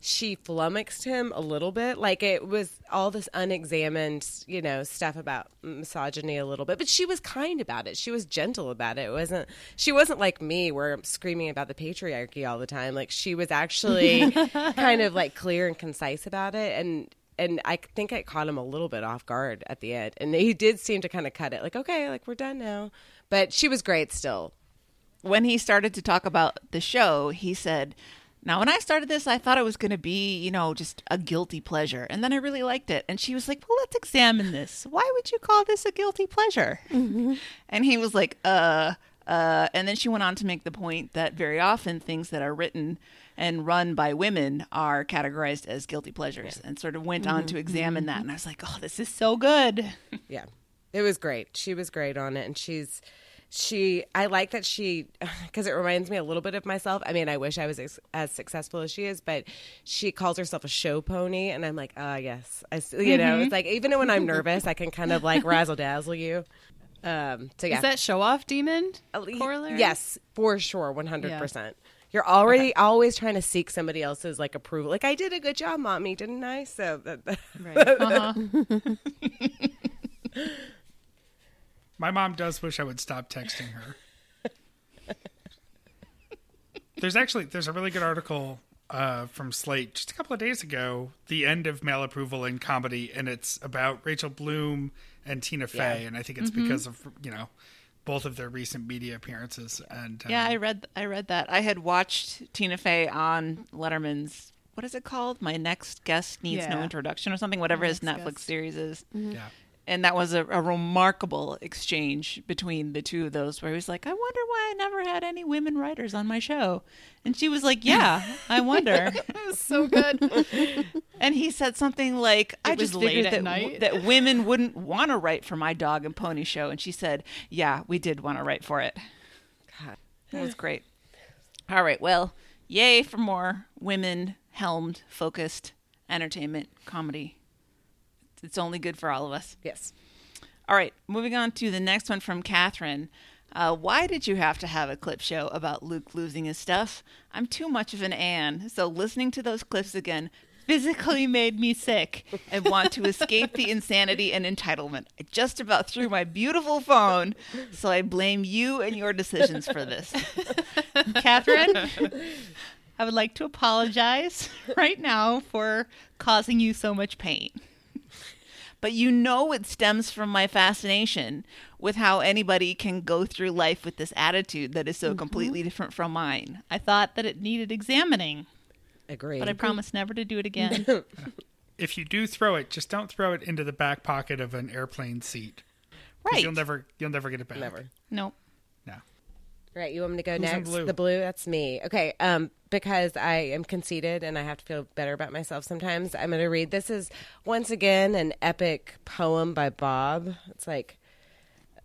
she flummoxed him a little bit. Like it was all this unexamined, you know, stuff about misogyny a little bit, but she was kind about it. She was gentle about it. It wasn't. She wasn't like me, where I'm screaming about the patriarchy all the time. Like she was actually kind of like clear and concise about it, and and I think I caught him a little bit off guard at the end. And he did seem to kind of cut it, like, okay, like we're done now. But she was great still. when he started to talk about the show, he said, Now, when I started this, I thought it was going to be, you know, just a guilty pleasure. And then I really liked it. And she was like, Well, let's examine this. Why would you call this a guilty pleasure? And he was like, Uh, Uh, and then she went on to make the point that very often things that are written and run by women are categorized as guilty pleasures and sort of went on to examine that. And I was like, oh, this is so good. Yeah. It was great. She was great on it and she's she I like that she cuz it reminds me a little bit of myself. I mean, I wish I was as, as successful as she is, but she calls herself a show pony and I'm like, "Ah, yes." I you know, it's like even when I'm nervous, I can kind of like razzle dazzle you. Um, so yeah. Is that show off demon Uh, corollary? Yes, for sure, one hundred percent. You're already always trying to seek somebody else's like approval. Like I did a good job, mommy, didn't I? So that, Right. Uh-huh. My mom does wish I would stop texting her. there's actually there's a really good article uh, from Slate just a couple of days ago, the end of male approval in comedy, and it's about Rachel Bloom and Tina Fey, Yeah. and I think it's because of you know both of their recent media appearances. And Yeah, um, I read I read that. I had watched Tina Fey on Letterman's what is it called? My next guest needs no introduction or something, whatever his Netflix Guest. series is. yeah. And that was a, a remarkable exchange between the two of those where he was like, I wonder why I never had any women writers on my show. And she was like, Yeah, I wonder. so good. and he said something like, I just figured that, night. that women wouldn't want to write for my dog and pony show. And she said, Yeah, we did want to write for it. God. That was great. All right. Well, yay for more women helmed focused entertainment comedy. It's only good for all of us. yes. All right. Moving on to the next one from Catherine. Uh, why did you have to have a clip show about Luke losing his stuff? I'm too much of an Anne, so listening to those clips again physically made me sick and want to escape the insanity and entitlement. I just about threw my beautiful phone, so I blame you and your decisions for this. Catherine, I would like to apologize right now for causing you so much pain but you know it stems from my fascination with how anybody can go through life with this attitude that is so mm-hmm. completely different from mine. I thought that it needed examining, Agree. but I promise never to do it again. If you do throw it, just don't throw it into the back pocket of an airplane seat. right. You'll never you'll never get it back. Never. no. Right, you want me to go Who's next? blue? The blue, that's me. Okay, um, because I am conceited and I have to feel better about myself sometimes, I'm going to read. This is once again an epic poem by Bob. It's like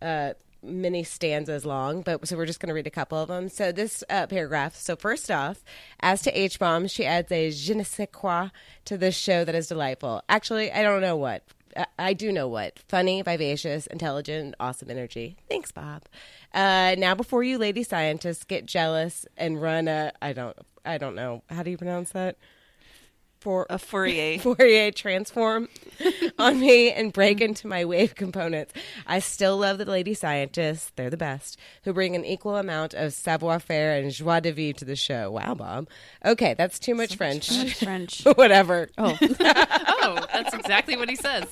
uh, many stanzas long, but so we're just going to read a couple of them. So this uh, paragraph. So first off, as to H bomb, she adds a je ne sais quoi to this show that is delightful. Actually, I don't know what. I- do know what. Funny, vivacious, intelligent, awesome energy. Thanks, Bob. Uh, now, before you lady scientists get jealous and run a, I don't, I don't know. How do you pronounce that? For A Fourier. Fourier transform on me and break into my wave components. I still love the lady scientists. They're the best, who bring an equal amount of savoir faire and joie de vivre to the show. Wow, Bob. Okay, that's too much French. French. Whatever. Oh, Oh, that's exactly what he says.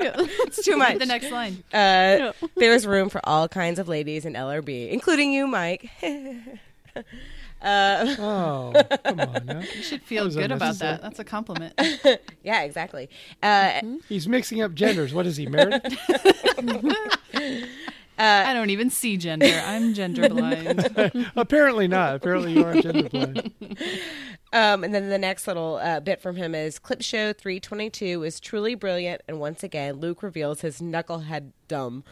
It's too much. The next line. Uh, there's room for all kinds of ladies in LRB, including you, Mike. Oh, come on now. You should feel was good about that. That's a compliment. yeah, exactly. Uh, He's mixing up genders. What is he, Meredith? I don't even see gender. I'm gender blind. Apparently not. Apparently you are gender blind. Um, and then the next little uh, bit from him is Clip Show 322 is truly brilliant, and once again, Luke reveals his knucklehead dumb.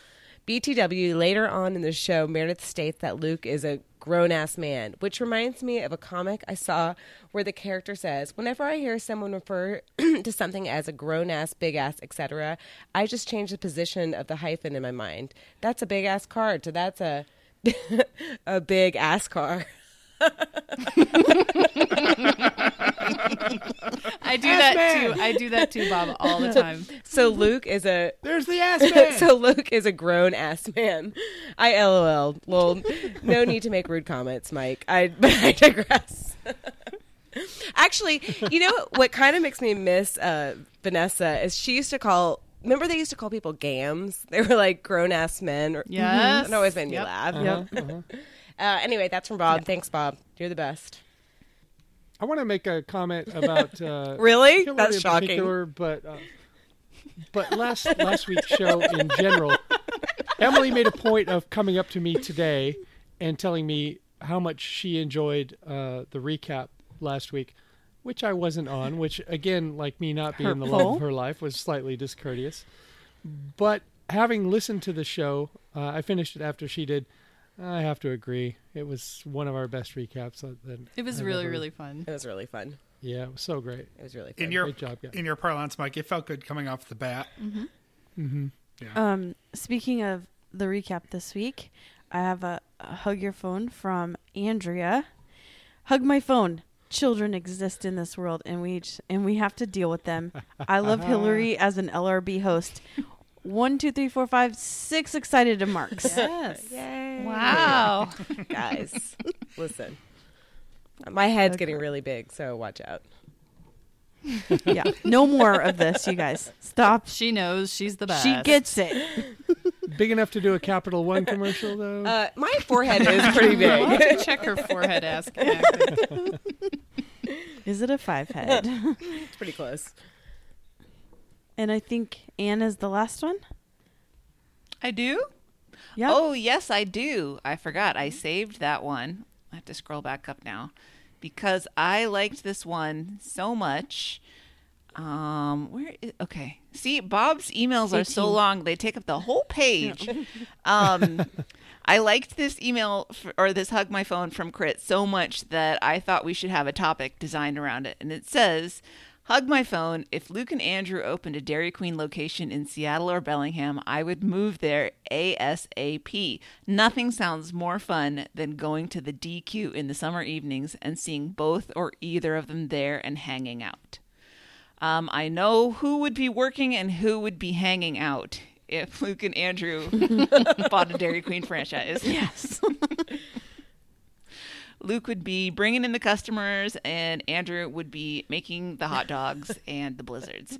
BTW later on in the show, Meredith states that Luke is a grown ass man, which reminds me of a comic I saw where the character says, Whenever I hear someone refer to something as a grown ass, big ass, etc., I just change the position of the hyphen in my mind. That's a big ass card, so that's a a big ass car. I do that too. I do that too, Bob, all the time. So Luke is a There's the ass man. so Luke is a grown ass man. I lol. Well, no need to make rude comments, Mike. I but I digress. Actually, you know what kind of makes me miss uh, Vanessa is she used to call. Remember they used to call people gams. They were like grown ass men. Or, Yes. it always made me Yep. laugh. Uh-huh. Uh, anyway, that's from Bob. Thanks, Bob. You're the best. I want to make a comment about uh, Really? That's in shocking. but uh, but last last week's show in general, Emily made a point of coming up to me today and telling me how much she enjoyed uh, the recap last week, which I wasn't on. Which again, like me not being the love of her life, was slightly discourteous. But having listened to the show, uh, I finished it after she did. I have to agree, it was one of our best recaps. That, that It was I've really, ever- really fun. It was really fun. yeah, it was so great. It was really fun. In your Great job, guys. in your parlance, Mike, it felt good coming off the bat. Mm-hmm. Um, speaking of the recap this week, I have a, a hug your phone from Andrea. Hug my phone. Children exist in this world, and we j- and we have to deal with them. I love Hillary as an LRB host. One, two, three, four, five, six excited to marks. Yes. Yay. Wow. Guys, listen. My head's getting really big, so watch out. yeah, no more of this, you guys. Stop. She knows she's the best. She gets it. Big enough to do a Capital One commercial, though. Uh, my forehead is pretty We'll have big. to check her forehead ask. Is it a five head? it's pretty close. And I think Anne is the last one. I do? Yeah. Oh, yes, I do. I forgot. I saved that one. I have to scroll back up now because I liked this one so much. Um, where is, okay. See, Bob's emails are so long, they take up the whole page. um, I liked this email f or this hug my phone from Crit so much that I thought we should have a topic designed around it. And it says, Hug my phone. If Luke and Andrew opened a Dairy Queen location in Seattle or Bellingham, I would move there ASAP. Nothing sounds more fun than going to the DQ in the summer evenings and seeing both or either of them there and hanging out. Um, I know who would be working and who would be hanging out if Luke and Andrew bought a Dairy Queen franchise. Yes. Luke would be bringing in the customers, and Andrew would be making the hot dogs and the blizzards.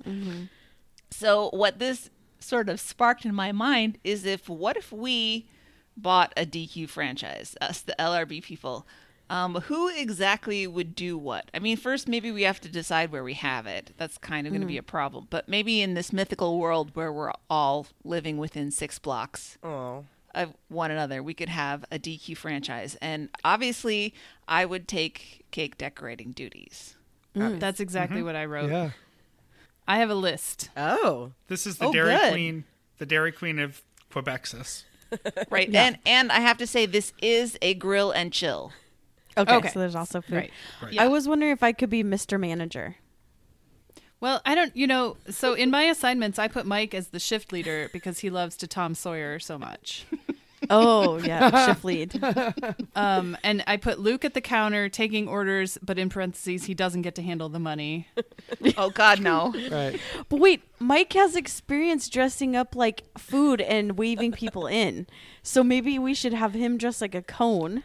So, what this sort of sparked in my mind is if what if we bought a DQ franchise, us, the LRB people? Um, who exactly would do what? I mean, first, maybe we have to decide where we have it. That's kind of going to be a problem. But maybe in this mythical world where we're all living within six blocks, Oh, of one another, we could have a DQ franchise. And obviously, I would take cake decorating duties. Uh, mm. That's exactly mm-hmm. what I wrote. yeah. I have a list. oh, This is the Oh, Dairy good. Queen, the Dairy Queen of Quebexus. Right. And and I have to say this is a grill and chill. Okay, Okay. so there's also food. Right. Right. I was wondering if I could be Mr. Manager. Well, I don't, you know, so in my assignments, I put Mike as the shift leader because he loves to Tom Sawyer so much. Oh yeah, shift lead. Um, and I put Luke at the counter taking orders, but in parentheses, he doesn't get to handle the money. Oh God, no. Right. But wait, Mike has experience dressing up like food and waving people in. So maybe we should have him dress like a cone.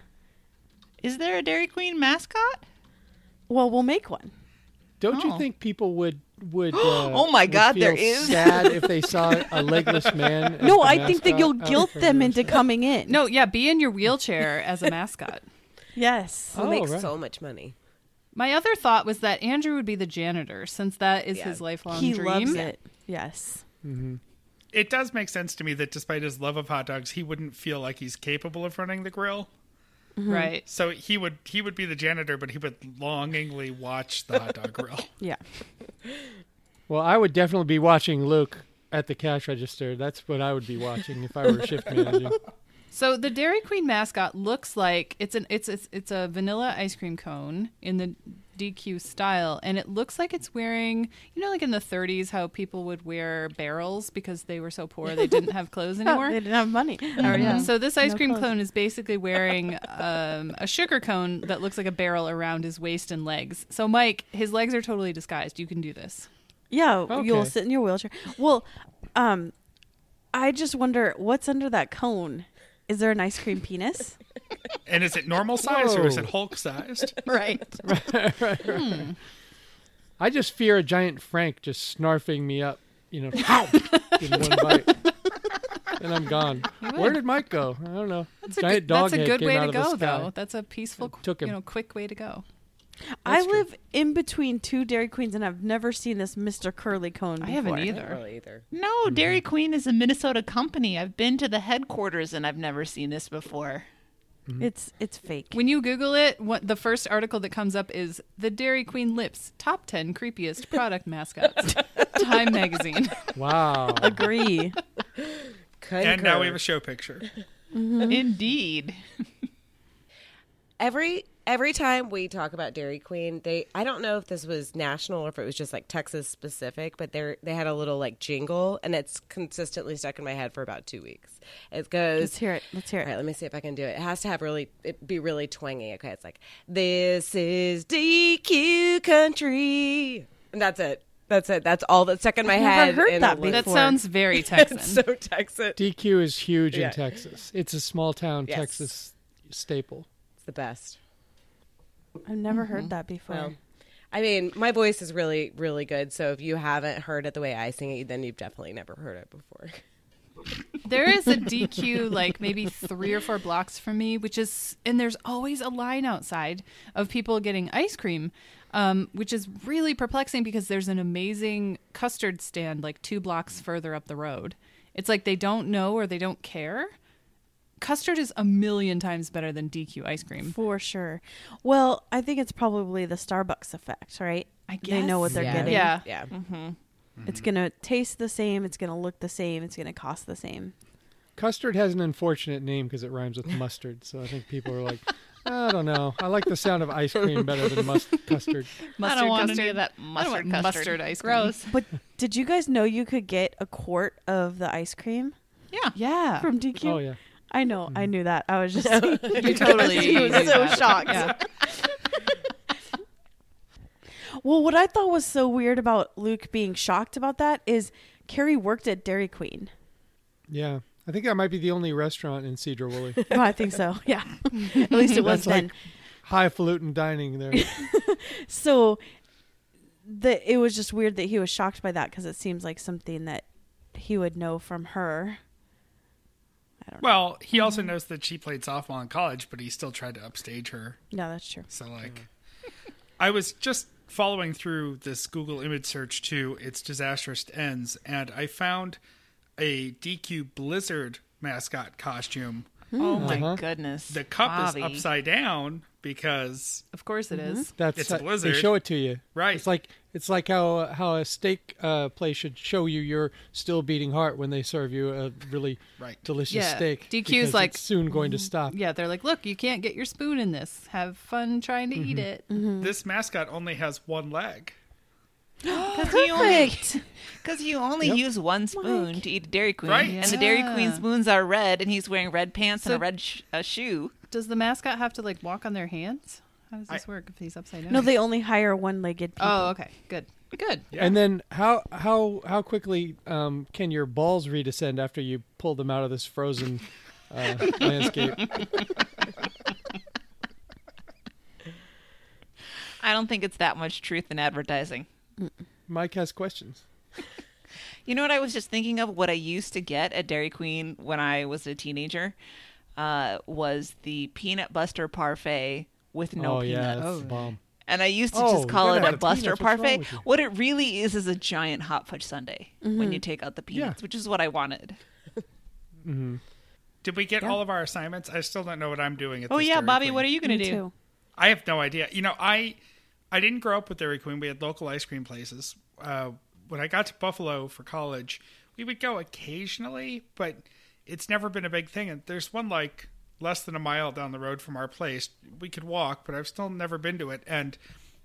Is there a Dairy Queen mascot? Well, we'll make one. Don't you Oh. think people would would? Uh, Oh my God, there feel is. sad if they saw a legless man. No, I think that you'll guilt them into restaurant? coming in. No, yeah, be in your wheelchair as a mascot. Yes. we'll Oh, make right. so much money. My other thought was that Andrew would be the janitor since that is Yeah. his lifelong He dream. loves it. Yes. It does make sense to me that despite his love of hot dogs, he wouldn't feel like he's capable of running the grill. Mm-hmm. Right. So he would he would be the janitor, but he would longingly watch the hot dog grill. Yeah. Well, I would definitely be watching Luke at the cash register. That's what I would be watching if I were shift managing. So the Dairy Queen mascot looks like it's an it's it's, it's a vanilla ice cream cone in the DQ style, and it looks like it's wearing you know like in the 30s how people would wear barrels because they were so poor they didn't have clothes Oh, anymore. they didn't have money. Or, yeah. So this ice No cream clothes. cone is basically wearing um, a sugar cone that looks like a barrel around his waist and legs. So Mike, his legs are totally disguised. You can do this. Yeah, you'll sit in your wheelchair. Well, um, I just wonder what's under that cone. Is there an ice cream penis? And is it normal size or is it Hulk sized? right. right, hmm. right. I just fear a giant Frank just snarfing me up, you know, in one bite. And I'm gone. Where did Mike go? I don't know. That's a giant good, dog that's a good way to go, though. That's a peaceful, took you know, quick way to go. I That's true. live in between two Dairy Queens, and I've never seen this Mr. Curly cone. I haven't either. Not really either. No, mm-hmm. Dairy Queen is a Minnesota company. I've been to the headquarters and I've never seen this before. Mm-hmm. It's it's fake. When you Google it, what the first article that comes up is the Dairy Queen Lips top ten creepiest product mascots. Time magazine. Wow. Agree. And now we have a show picture. Indeed. every every time we talk about Dairy Queen, they I don't know if this was national or if it was just like Texas specific, but they they had a little like jingle and it's consistently stuck in my head for about 2 weeks. It goes Let's hear it. Let's hear All right, it. let me see if I can do it. It has to have really it be really twangy. Okay, it's like this is DQ country. And that's it. That's it. That's all that's stuck in my I've never head. heard that a loop. That sounds very Texan. It's so Texan. DQ is huge Yeah. in Texas. It's a small town Yes. Texas staple. It's the best. I've never heard that before. Well, I mean, my voice is really, really good. So if you haven't heard it the way I sing it, then you've definitely never heard it before. There is a DQ like maybe three or four blocks from me, which is, and there's always a line outside of people getting ice cream, um, which is really perplexing because there's an amazing custard stand like two blocks further up the road. It's like they don't know or they don't care. Custard is a million times better than DQ ice cream. For sure. Well, I think it's probably the Starbucks effect, right? I guess. They know what they're yeah. getting. Yeah. Yeah. Mm-hmm. It's going to taste the same. It's going to look the same. It's going to cost the same. Custard has an unfortunate name because it rhymes with mustard. So I think people are like, I don't know. I like the sound of ice cream better than must- custard. Mustard I don't want custard. any of that I don't mustard want custard. mustard ice cream. Gross. But did you guys know you could get a quart of the ice cream Yeah. Yeah. from DQ? Oh yeah. I know. I mm. knew that. I was just You totally I was so that. shocked. Yeah. Well, what I thought was so weird about Luke being shocked about that is Carrie worked at Dairy Queen. Yeah. I think that might be the only restaurant in Sedro-Woolley. Oh, I think so. Yeah. At least it was That's then. like highfalutin dining there. So the it was just weird that he was shocked by that because it seems like something that he would know from her. I don't know. Well, he also mm-hmm. knows that she played softball in college, but he still tried to upstage her. No, that's true. So, like, I was just following through this Google image search to its disastrous ends, and I found a DQ Blizzard mascot costume. Hmm. Oh my Uh-huh. goodness. The cup Bobby. is upside down because Of course it mm-hmm. is. That's It's how- Blizzard. They show it to you. Right. It's like it's like how how a steak uh, place should show you your still beating heart when they serve you a really Right. delicious Yeah. steak. DQ 's because like, it's soon going to mm-hmm. stop. Yeah, they're like, look, you can't get your spoon in this. Have fun trying to eat mm-hmm. it. Mm-hmm. this mascot only has one leg. Because you only, Perfect. cause you only Yep. use one spoon to eat a Dairy Queen. Right. And the Dairy Yeah. Queen spoons are red, and he's wearing red pants and a red sh- a shoe. Does the mascot have to like walk on their hands? How does this I- work if he's upside down? No, they only hire one-legged people. Oh, okay. Good. Good. Yeah. And then how how how quickly um, can your balls redescend after you pull them out of this frozen uh, landscape? I don't think it's that much truth in advertising. Mike has questions. You know what I was just thinking of? What I used to get at Dairy Queen when I was a teenager uh, was the peanut buster parfait with no oh yeah, peanuts. that's the bomb. And I used to Oh, just call it a have Buster peanuts. What's wrong parfait. with? What it really is is a giant hot fudge sundae when you take out the Yeah. peanuts, which is what I wanted. Did we get all of our assignments? I still don't know what I'm doing at Oh this yeah, Bobby, Queen. what are you going to do? too. I have no idea. You know, I I didn't grow up with Dairy Queen. We had local ice cream places. Uh, when I got to Buffalo for college, we would go occasionally, but it's never been a big thing. And there's one like less than a mile down the road from our place. We could walk, but I've still never been to it. And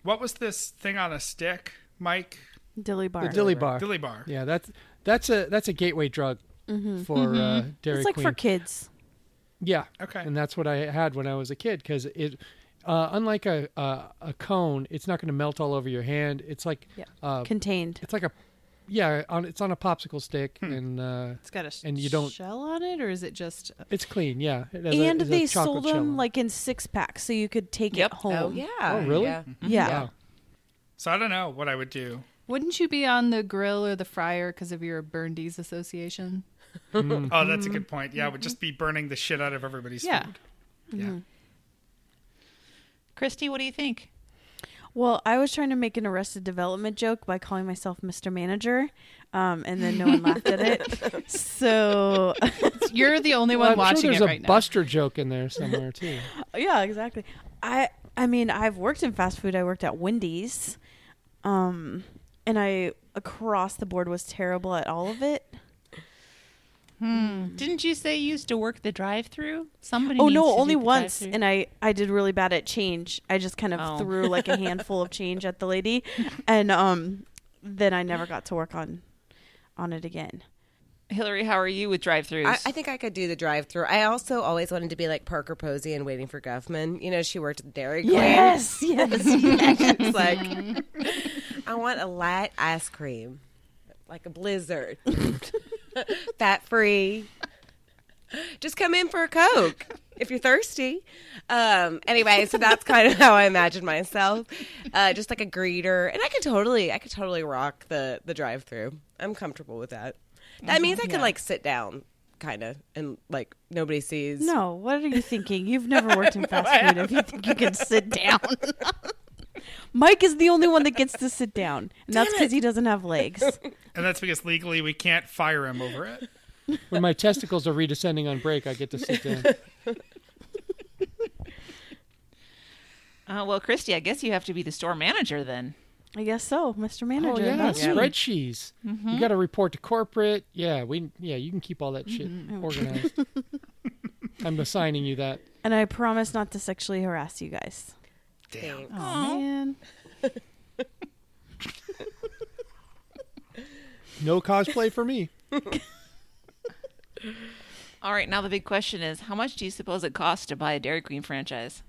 what was this thing on a stick, Mike? Dilly bar. The dilly bar. Dilly bar. Yeah, that's that's a that's a gateway drug for uh, Dairy it's like Queen. for kids. Yeah. Okay. And that's what I had when I was a kid because it, uh, unlike a, a a cone, it's not going to melt all over your hand. It's like Yeah. uh, Contained. it's like a yeah, on it's on a popsicle stick hmm. and uh, It's got a sh- And you don't- shell on it, or is it just? it's clean. Yeah. It And a they sold shell them like in six packs, so you could take Yep. it home. Oh yeah. Oh, really? Yeah. Mm-hmm. Yeah. Wow. So I don't know what I would do. Wouldn't you be on the grill or the fryer because of your Burndies association? Mm-hmm. Oh, that's a good mm-hmm. point. Yeah, I would just be burning the shit out of everybody's Yeah. food. Yeah. Christy, what do you think? Well, I was trying to make an Arrested Development joke by calling myself Mr. Manager, um, and then no one laughed at it. So, You're the only Well, one I'm watching sure there's it a now. Buster joke in there somewhere too. yeah, exactly. I I mean, I've worked in fast food. I worked at Wendy's, um, and I across the board was terrible at all of it. Hmm. Didn't you say you used to work the drive-through? Somebody. Oh needs no, to only once, drive-thru. and I I did really bad at change. I just kind of Oh. threw like a handful of change at the lady, and um, then I never got to work on on it again. Hillary, how are you with drive-throughs? I, I think I could do the drive-through. I also always wanted to be like Parker Posey and waiting for Guffman. You know, she worked at Dairy Queen. Yes, yes. it's like I want a light ice cream, like a blizzard, fat free. Just come in for a coke if you're thirsty. Um, anyway, so that's kind of how I imagine myself, uh, just like a greeter, and I could totally, I could totally rock the the drive-through. I'm comfortable with that. That means I could like sit down, kind of, and like nobody sees. No, what are you thinking? You've never worked in fast food if you think you can sit down. Mike is the only one that gets to sit down, and that's because he doesn't have legs. And that's because legally we can't fire him over it. When my testicles are redescending on break, I get to sit down. uh, well, Christy, I guess you have to be the store manager then. I guess so, Mr. Manager. Oh yeah, that's me. spreadsheets. You got to report to corporate. Yeah, we. Yeah, you can keep all that shit organized. I'm assigning you that. And I promise not to sexually harass you guys. Damn. Oh man. No cosplay for me. All right, now the big question is, how much do you suppose it costs to buy a Dairy Queen franchise?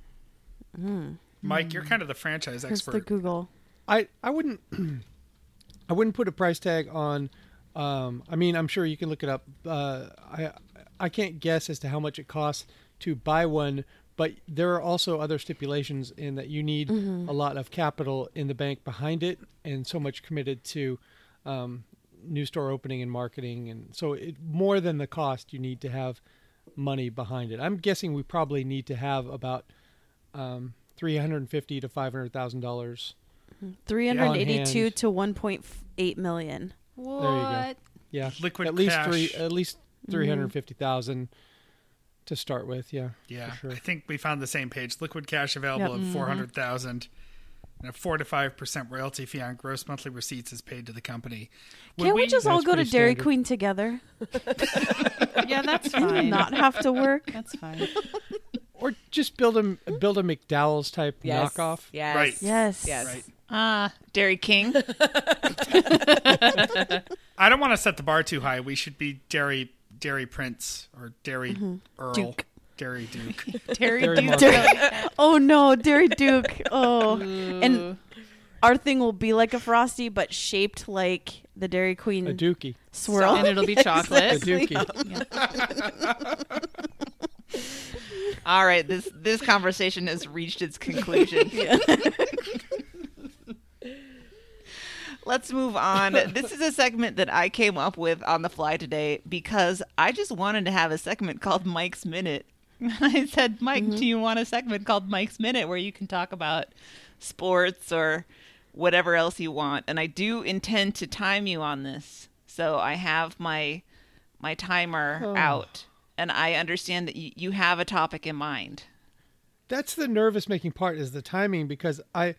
Mike, you're kind of the franchise Here's the expert. Google. I I wouldn't I wouldn't put a price tag on. Um, I mean, I'm sure you can look it up. Uh, I I can't guess as to how much it costs to buy one, but there are also other stipulations in that you need a lot of capital in the bank behind it, and so much committed to um, new store opening and marketing, and so it, more than the cost, you need to have money behind it. I'm guessing we probably need to have about um, three hundred fifty to five hundred thousand dollars. 382 hand. to 1.8 million. What? go. Yeah, Liquid at least cash. three, at least three hundred fifty thousand to start with. Yeah, Yeah, for sure. I think we found the same page. Liquid cash available Yep. of four hundred thousand, and a four to five percent royalty fee on gross monthly receipts is paid to the company. Would Can't we, just all go to pretty Dairy standard. Queen together? Yeah, that's fine. Not have to work? That's fine. Or just build a build a McDowell's type Yes. knockoff. Yes. Right. Yes. Yes. Right. Ah, Dairy King. I don't want to set the bar too high. We should be Dairy Dairy Prince or Dairy mm-hmm. Earl, Duke. Dairy Duke. Dairy Dairy Duke. Mark. Oh no, Dairy Duke. Oh. and our thing will be like a frosty, but shaped like the Dairy Queen A dookie. swirl. and it'll be chocolate. A chocolate. dookie. All right, this this conversation has reached its conclusion. Let's move on. This is a segment that I came up with on the fly today because I just wanted to have a segment called Mike's Minute. I said, Mike, do mm-hmm. you want a segment called Mike's Minute where you can talk about sports or whatever else you want? And I do intend to time you on this. So I have my my timer Oh. out and I understand that you, you have a topic in mind. That's the nervous making part is the timing because I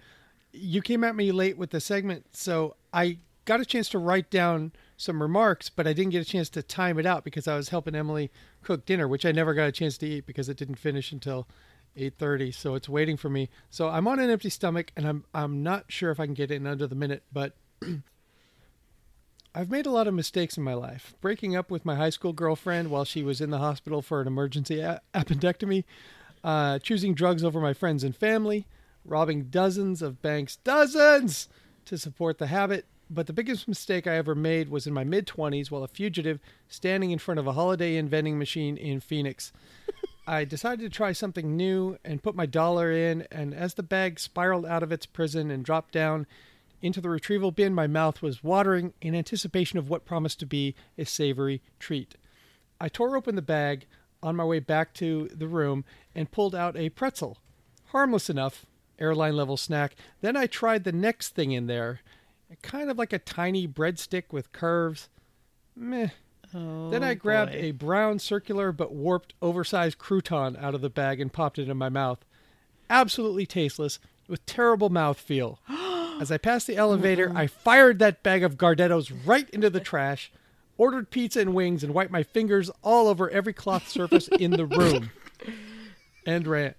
you came at me late with the segment, so I got a chance to write down some remarks, but I didn't get a chance to time it out because I was helping Emily cook dinner, which I never got a chance to eat because it didn't finish until 8:30, so it's waiting for me. So I'm on an empty stomach and I'm I'm not sure if I can get in under the minute, but I've made a lot of mistakes in my life. Breaking up with my high school girlfriend while she was in the hospital for an emergency a- appendectomy, uh, choosing drugs over my friends and family, robbing dozens of banks, dozens, to support the habit. But the biggest mistake I ever made was in my mid 20s while a fugitive standing in front of a Holiday Inn vending machine in Phoenix. I decided to try something new and put my dollar in, and as the bag spiraled out of its prison and dropped down into the retrieval bin, my mouth was watering in anticipation of what promised to be a savory treat. I tore open the bag on my way back to the room and pulled out a pretzel. Harmless enough, airline level snack. Then I tried the next thing in there, kind of like a tiny breadstick with curves. Meh. Oh, Then I oh, grabbed boy. a brown, circular, but warped, oversized crouton out of the bag and popped it in my mouth. Absolutely tasteless, with terrible mouthfeel. As I passed the elevator, mm-hmm. I fired that bag of Gardettos right into the trash, ordered pizza and wings, and wiped my fingers all over every cloth surface in the room. End rant.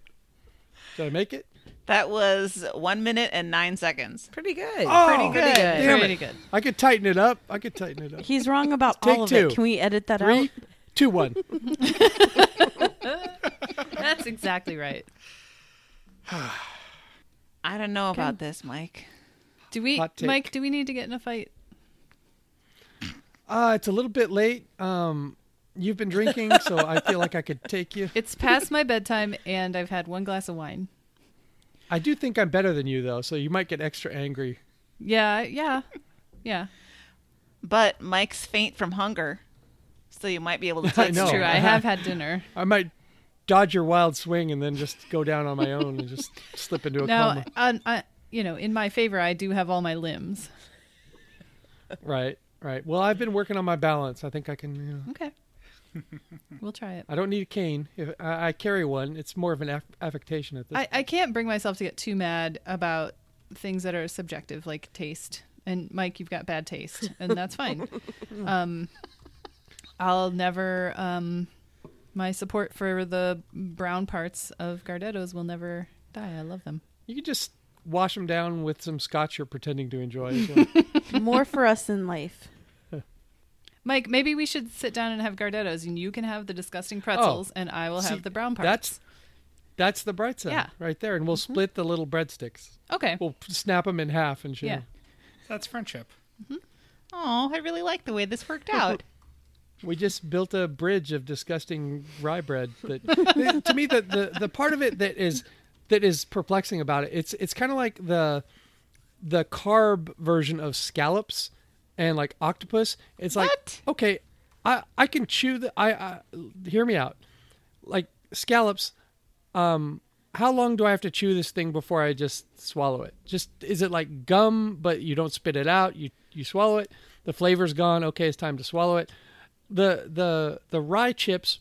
Did I make it? That was one minute and nine seconds. Pretty good. Oh, Pretty good. damn Pretty it. good. I could tighten it up. I could tighten it up. He's wrong about Take all of two. it. Can we edit that Three, out? two, one. That's exactly right. I don't know about this, Mike. Do we, Mike? Do we need to get in a fight? Uh, it's a little bit late. Um, you've been drinking, so I feel like I could take you. It's past my bedtime, and I've had one glass of wine. I do think I'm better than you, though, so you might get extra angry. Yeah, yeah, yeah. But Mike's faint from hunger, so you might be able to I take know. True. I I have had dinner. I might dodge your wild swing and then just go down on my own and just slip into a Now, coma. on, I, you know, in my favor, I do have all my limbs. Right, right. Well, I've been working on my balance. I think I can. You know, Okay. we'll try it. I don't need a cane. If I, I carry one, it's more of an aff- affectation at this. I, I can't bring myself to get too mad about things that are subjective, like taste. And Mike, you've got bad taste, and that's fine. um, I'll never. Um, my support for the brown parts of Gardettos will never die. I love them. you can just wash them down with some scotch you're pretending to enjoy. as well. More for us in life. Mike, maybe we should sit down and have Gardettos, and you can have the disgusting pretzels, oh, and I will Oh, See, have the brown parts. That's that's the bright side Yeah. right there, and we'll mm-hmm. split the little breadsticks. okay. We'll snap them in half and share. Yeah. That's friendship. Oh, I really like the way this worked out. We just built a bridge of disgusting rye bread. That to me, the, the the part of it that is that is perplexing about it, it's it's kind of like the the carb version of scallops and like octopus. It's like okay, I I can chew the I, I hear me out. Like scallops, um, how long do I have to chew this thing before I just swallow it? Just is it like gum, but you don't spit it out? You you swallow it. The flavor's gone. Okay, it's time to swallow it. The the the rye chips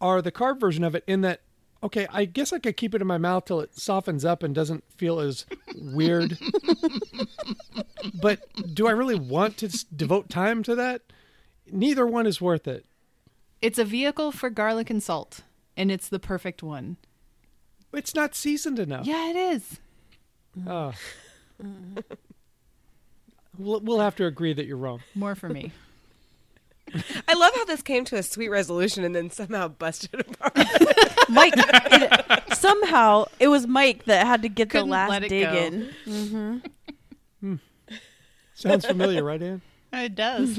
are the carb version of it in that okay, I guess I could keep it in my mouth till it softens up and doesn't feel as weird. but do I really want to devote time to that? Neither one is worth it. It's a vehicle for garlic and salt, and it's the perfect one. It's not seasoned enough. Yeah, it is. Oh. we'll, we'll have to agree that you're wrong. More for me. I love how this came to a sweet resolution and then somehow busted apart. Mike, it, somehow it was Mike that had to get Couldn't the last let it dig go. in. Hmm. Sounds familiar, right, Anne? It does.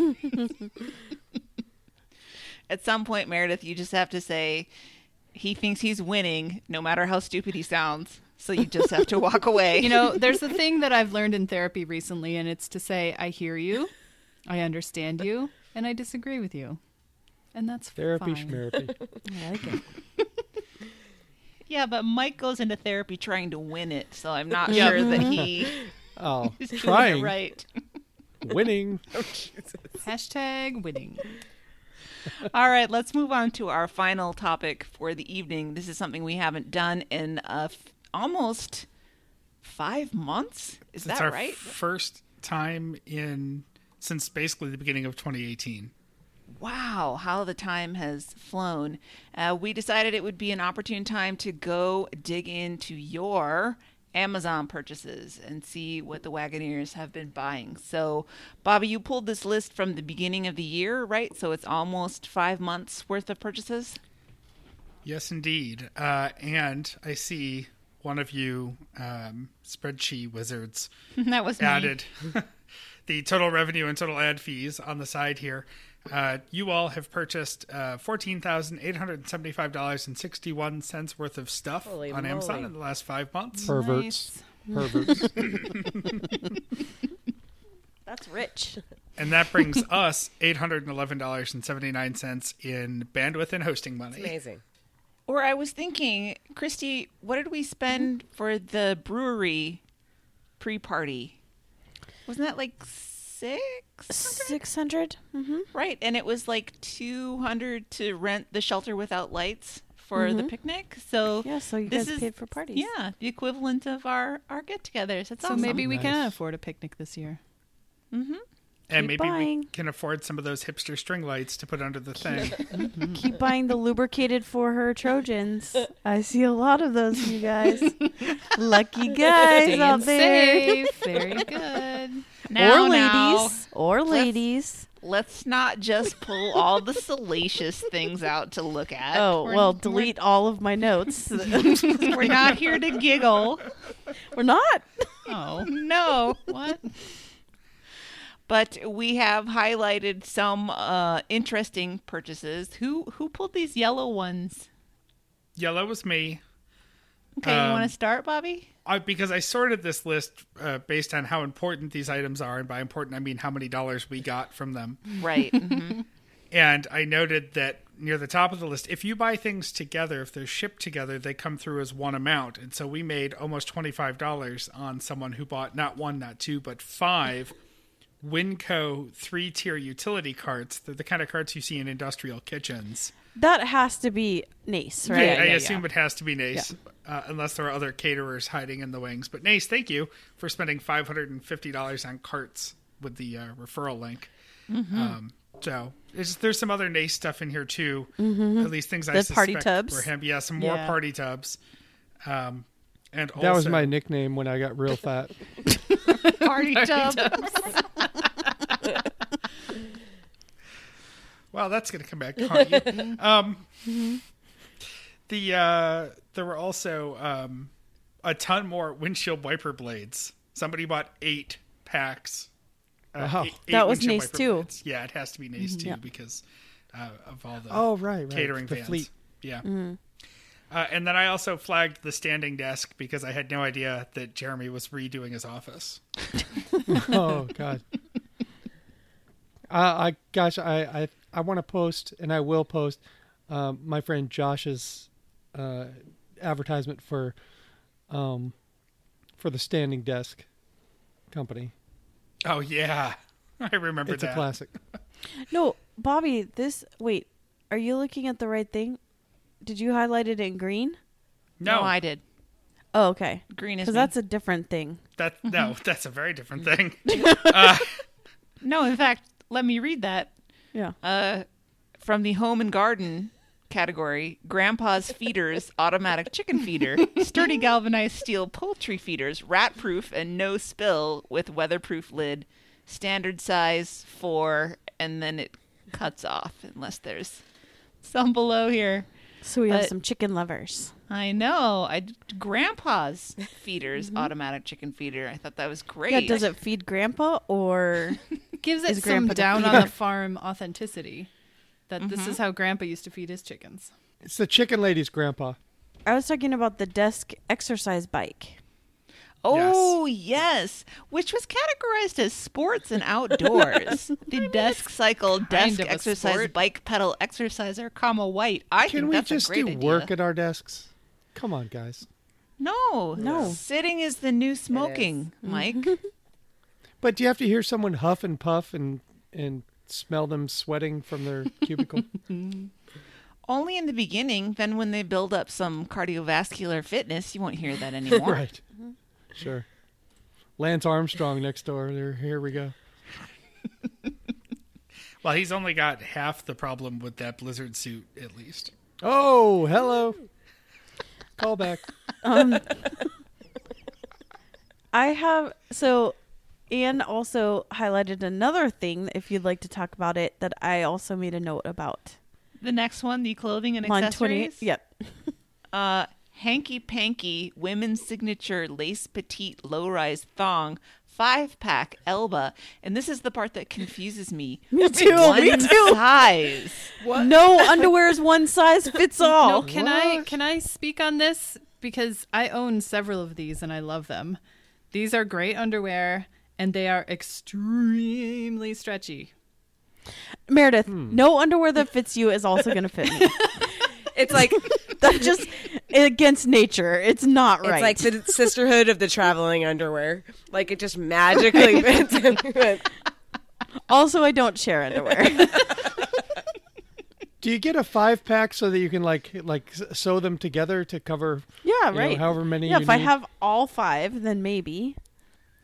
At some point, Meredith, you just have to say he thinks he's winning, no matter how stupid he sounds. So you just have to walk away. You know, there's a thing that I've learned in therapy recently, and it's to say, I hear you, I understand you, and I disagree with you. And that's Therapy, fine. schmerapy. I like it. yeah, but Mike goes into therapy trying to win it, so I'm not Yep. sure that he Oh, is doing trying, it right. winning. Hashtag winning. All right, let's move on to our final topic for the evening. This is something we haven't done in uh, f- almost five months. Is It's that our right? first time in since basically the beginning of 2018. Wow, how the time has flown. Uh, we decided it would be an opportune time to go dig into your Amazon purchases and see what the Wagoneers have been buying. So, Bobby, you pulled this list from the beginning of the year, right? So it's almost five months worth of purchases. Yes, indeed. Uh, and I see one of you um, spreadsheet wizards that was added the total revenue and total ad fees on the side here. Uh, you all have purchased uh, fourteen thousand eight hundred seventy-five dollars and sixty-one cents worth of stuff Holy on Amazon in the last five months. Perverts. Nice. Perverts. That's rich. And that brings us eight hundred and eleven dollars and seventy nine cents in bandwidth and hosting money. Amazing. Or I was thinking, Christy, what did we spend for the brewery pre-party? Wasn't that like six? Six hundred. Mm-hmm. Right, and it was like two hundred to rent the shelter without lights for the mm-hmm. picnic. So Yeah, so you this guys is- paid for parties. Yeah, the equivalent of our our get-togethers. That's So awesome. maybe we can afford a picnic this year. Mm-hmm. And Keep maybe we can afford some of those hipster string lights to put under the thing. Mm-hmm. Keep buying the lubricated for her Trojans. I see a lot of those, you guys. Lucky guys Staying out there. safe. Very good. Now, or now, ladies. Or ladies. let's not just pull all the salacious things out to look at. Oh, We're- well, delete all of my notes. We're not here to giggle. We're not. Oh, No. what? But we have highlighted some uh, interesting purchases. Who who pulled these yellow ones? Yellow was me. Okay, you want Um, to start, Bobby? I, because I sorted this list uh, based on how important these items are, and by important I mean how many dollars we got from them. Right. mhm. And I noted that near the top of the list, if you buy things together, if they're shipped together, they come through as one amount. And so we made almost twenty five dollars on someone who bought not one, not two, but five Winco three tier utility carts. They're the kind of carts you see in industrial kitchens. That has to be Nace, right? I yeah, assume it has to be Nace, uh, unless there are other caterers hiding in the wings. But Nace, thank you for spending five hundred and fifty dollars on carts with the uh, referral link. Mm-hmm. Um, so there's, there's some other Nace stuff in here too. At least things I Mm-hmm. Party tubs? were him. Yeah, some more Yeah. party tubs. Um, and That was my nickname when I got real fat. Party tub. Well, that's going to come back to haunt you. um, the uh, there were also um, a ton more windshield wiper blades. Somebody bought eight packs. Uh, Wow. eight- eight That was windshield Nace too. blades. Yeah, it has to be Nace too Yeah. because uh, of all the Oh, right, right. catering the vans. fleet. Yeah. Uh, and then I also flagged the standing desk because I had no idea that Jeremy was redoing his office. oh god. Uh, I gosh, I I, I want to post and I will post um, my friend Josh's uh, advertisement for um for the standing desk company. Oh yeah, I remember It's that. a classic. No, Bobby, this. Wait, are you looking at the right thing? Did you highlight it in green? No, No, I did. Oh, okay. Green is Because that's a different thing. that no, that's a very different thing. No, in fact, let me read that. Yeah. Uh, from the home and garden category, Grandpa's Feeders automatic chicken feeder, sturdy galvanized steel poultry feeders, rat proof and no spill with weatherproof lid, standard size four, and then it cuts off unless there's some below here. So we have some chicken lovers. I know. I Grandpa's Feeders automatic chicken feeder. I thought that was great. Yeah, does it feed Grandpa or Gives it some down on the farm authenticity. That this mm-hmm. is how Grandpa used to feed his chickens. It's the chicken lady's grandpa. I was talking about the desk exercise bike. Oh yes. which was categorized as sports and outdoors. the desk cycle, desk exercise, sport. bike pedal exerciser, comma white. I Can think we that's just a great do idea. work at our desks? Come on, guys. no, No. Sitting is the new smoking, Mike. But do you have to hear someone huff and puff and and smell them sweating from their cubicle? Only in the beginning. Then when they build up some cardiovascular fitness, you won't hear that anymore. right. Sure. Lance Armstrong next door. There, here we go. well, he's only got half the problem with that blizzard suit, at least. Oh, hello. Call back. Um, I have so Anne also highlighted another thing if you'd like to talk about it that I also made a note about. The next one, the clothing and Line accessories. Yep. Uh, hanky panky women's signature lace petite low rise thong five pack Elba, and this is the part that confuses me. Me too, One me too. size. No underwear is one size fits all. No, can I can I speak on this because I own several of these and I love them. These are great underwear and they are extremely stretchy. Meredith, hmm. no underwear that fits you is also going to fit me. It's like That's just against nature. It's not right. It's like the sisterhood of the traveling underwear. Like it just magically fits. in. also, I don't share underwear. Do you get a five pack so that you can like like sew them together to cover yeah, you know, right. however many? yeah, you if I have all five, then maybe.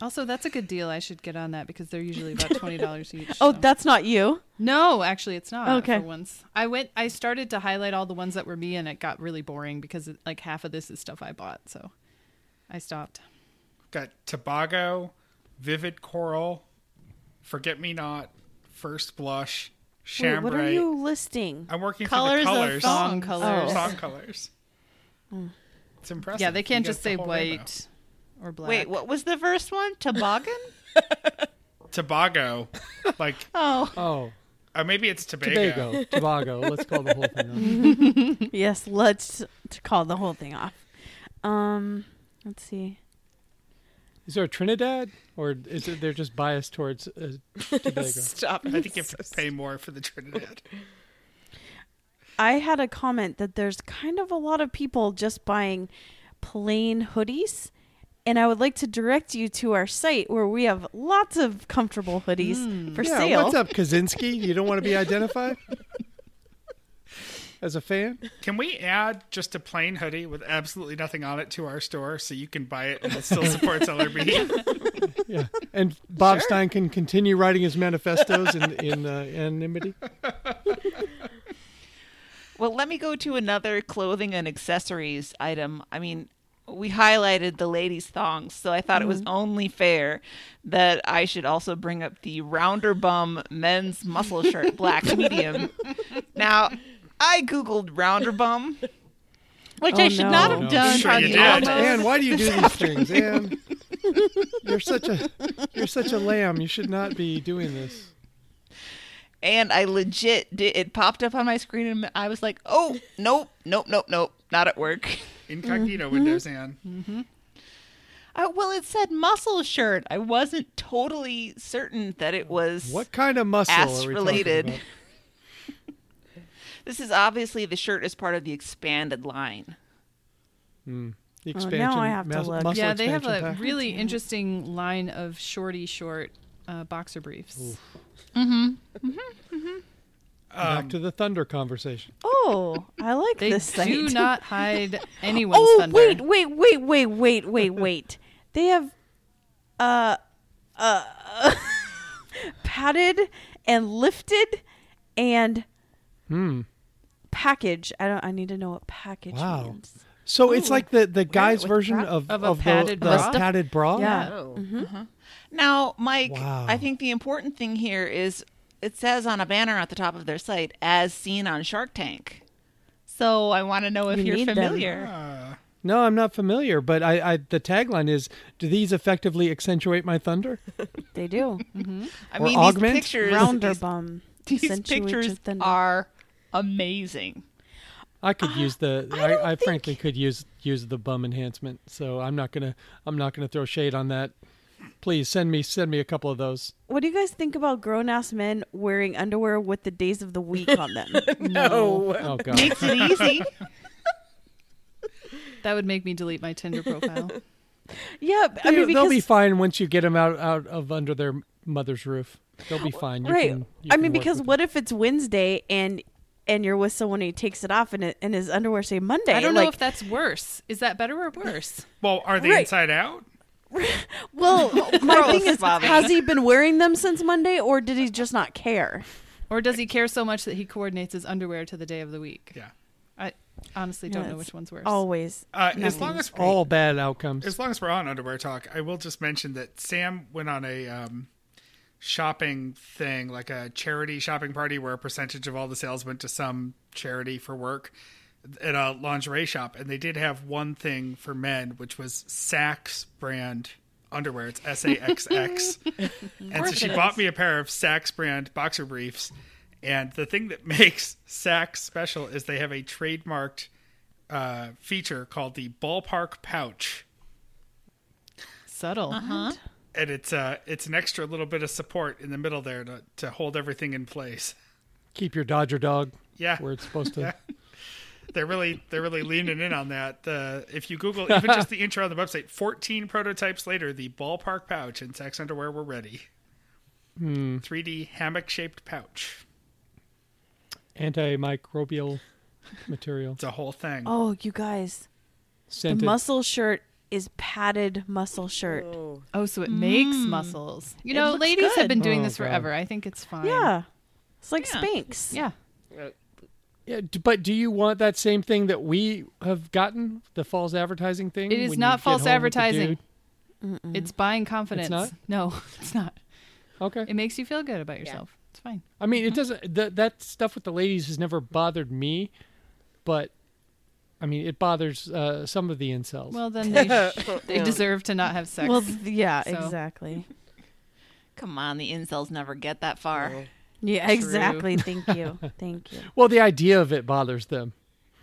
Also, that's a good deal. I should get on that because they're usually about twenty dollars each. Oh, so. that's not you. no, actually, it's not. Okay. For once, I went. I started to highlight all the ones that were me, and it got really boring because it, like half of this is stuff I bought. So, I stopped. Got Tobago, Vivid Coral, Forget Me Not, First Blush, Wait, Chambray. what are you listing? I'm working Colors through of the oh. colors. Song colors. Oh. Song colors. It's impressive. Yeah, they can't You just get the say white rainbow. Or black. Wait, what was the first one? Toboggan? Tobago, like, oh, oh uh, maybe it's Tobago. Tobago, Tobago. Let's call the whole thing. Off. yes, let's to call the whole thing off. Um, let's see. Is there a Trinidad, or is it they're just biased towards uh, Tobago? Stop. I think you have to pay more for the Trinidad. I had a comment that there's kind of a lot of people just buying plain hoodies. And I would like to direct you to our site where we have lots of comfortable hoodies for yeah, sale. what's up, Kaczynski? You don't want to be identified as a fan? Can we add just a plain hoodie with absolutely nothing on it to our store so you can buy it and it still supports LRB? Yeah, and Bob Stein can continue writing his manifestos in in uh, anonymity. Well, let me go to another clothing and accessories item. I mean, we highlighted the ladies' thongs, so I thought it was mm-hmm. only fair that I should also bring up the rounder bum men's muscle shirt, black medium. Now, I googled rounder bum, which Oh, I should no. not have No. done Sure on you the did. almost. Anne, why do you do these things, Anne? You're such a you're such a lamb. You should not be doing this. and I legit did, it popped up on my screen and I was like, "Oh, nope, nope, nope, nope, not at work." Incognito mm-hmm. windows, Anne. Mm-hmm. Uh, well, it said muscle shirt. I wasn't totally certain that it was What kind of muscle ass are we related. This is obviously the shirt is part of the expanded line. about? The Oh, now I have to look. muscle yeah, they have a pack? really interesting line of shorty short uh, boxer briefs. Mm-hmm. Back to the thunder conversation. Oh, I like They this site. do not hide anyone's oh, thunder. wait, wait, wait, wait, wait, wait, wait. They have uh uh padded and lifted and Hmm. package. I don't I need to know what package Wow. means. So it's like the the guy's with version bra- of Of a the, padded the bra? padded bra. Yeah. Oh. Now, Mike, Wow. I think the important thing here is it says on a banner at the top of their site, as seen on Shark Tank. So I want to know if You you are familiar. Uh, No, I'm not familiar, but I, I the tagline is: Do these effectively accentuate my thunder? They do. I Or mean, augment? these pictures, Rounder bum. these accentuate your pictures are amazing. I could use the. I I, I think- frankly could use use the bum enhancement. So I'm not gonna I'm not gonna throw shade on that. Please send me send me a couple of those. What do you guys think about grown ass men wearing underwear with the days of the week on them? No. Oh god. Makes it easy. That would make me delete my Tinder profile. yeah, I mean, they'll be fine once you get them out out of under their mother's roof. They'll be fine. You right. can- you I mean because with what if it's Wednesday and and you're with someone and he takes it off and it, and his underwear say Monday? I don't like, know if that's worse. Is that better or worse? well, are they Right. inside out? Well, my thing is, Bobby. has he been wearing them since Monday, or did he just not care? Or does he care so much that he coordinates his underwear to the day of the week? Yeah. I honestly don't know which one's worse. Always. Uh, as long as great. all bad outcomes. as long as we're on underwear talk, I will just mention that Sam went on a um, shopping thing, like a charity shopping party, where a percentage of all the sales went to some charity for work at a lingerie shop, and they did have one thing for men, which was Saxx brand underwear. It's S A X X, and so she bought me a pair of Saxx brand boxer briefs. And the thing that makes Saxx special is they have a trademarked uh, feature called the ballpark pouch Subtle. Uh-huh. and it's uh it's an extra little bit of support in the middle there to to hold everything in place. Keep your Dodger dog Yeah. where it's supposed to. Yeah. They're really they're really leaning in on that. Uh, if you Google even just the intro on the website, 14 prototypes later, the ballpark pouch and Saxx underwear were ready. 3D hammock shaped pouch. Antimicrobial material. It's a whole thing. Oh, you guys, the muscle shirt is padded muscle shirt. Oh. Oh, so it makes muscles. You It know, looks ladies have been doing Oh, this God. forever. I think it's fine. Yeah, it's like Yeah. Spanx. Yeah. Yeah, but do you want that same thing that we have gotten? The false advertising thing? It is not false home with the advertising. It's buying confidence. not? No, it's not. Okay. It makes you feel good about yourself. It's fine. I mean, it doesn't. Th- that stuff with the ladies has never bothered me, but I mean, it bothers uh, some of the incels. Well, then they, sh- they deserve to not have sex. Well, yeah, So. exactly. Come on, the incels never get that far. Yeah, True. exactly. Thank you. Thank you. Well, the idea of it bothers them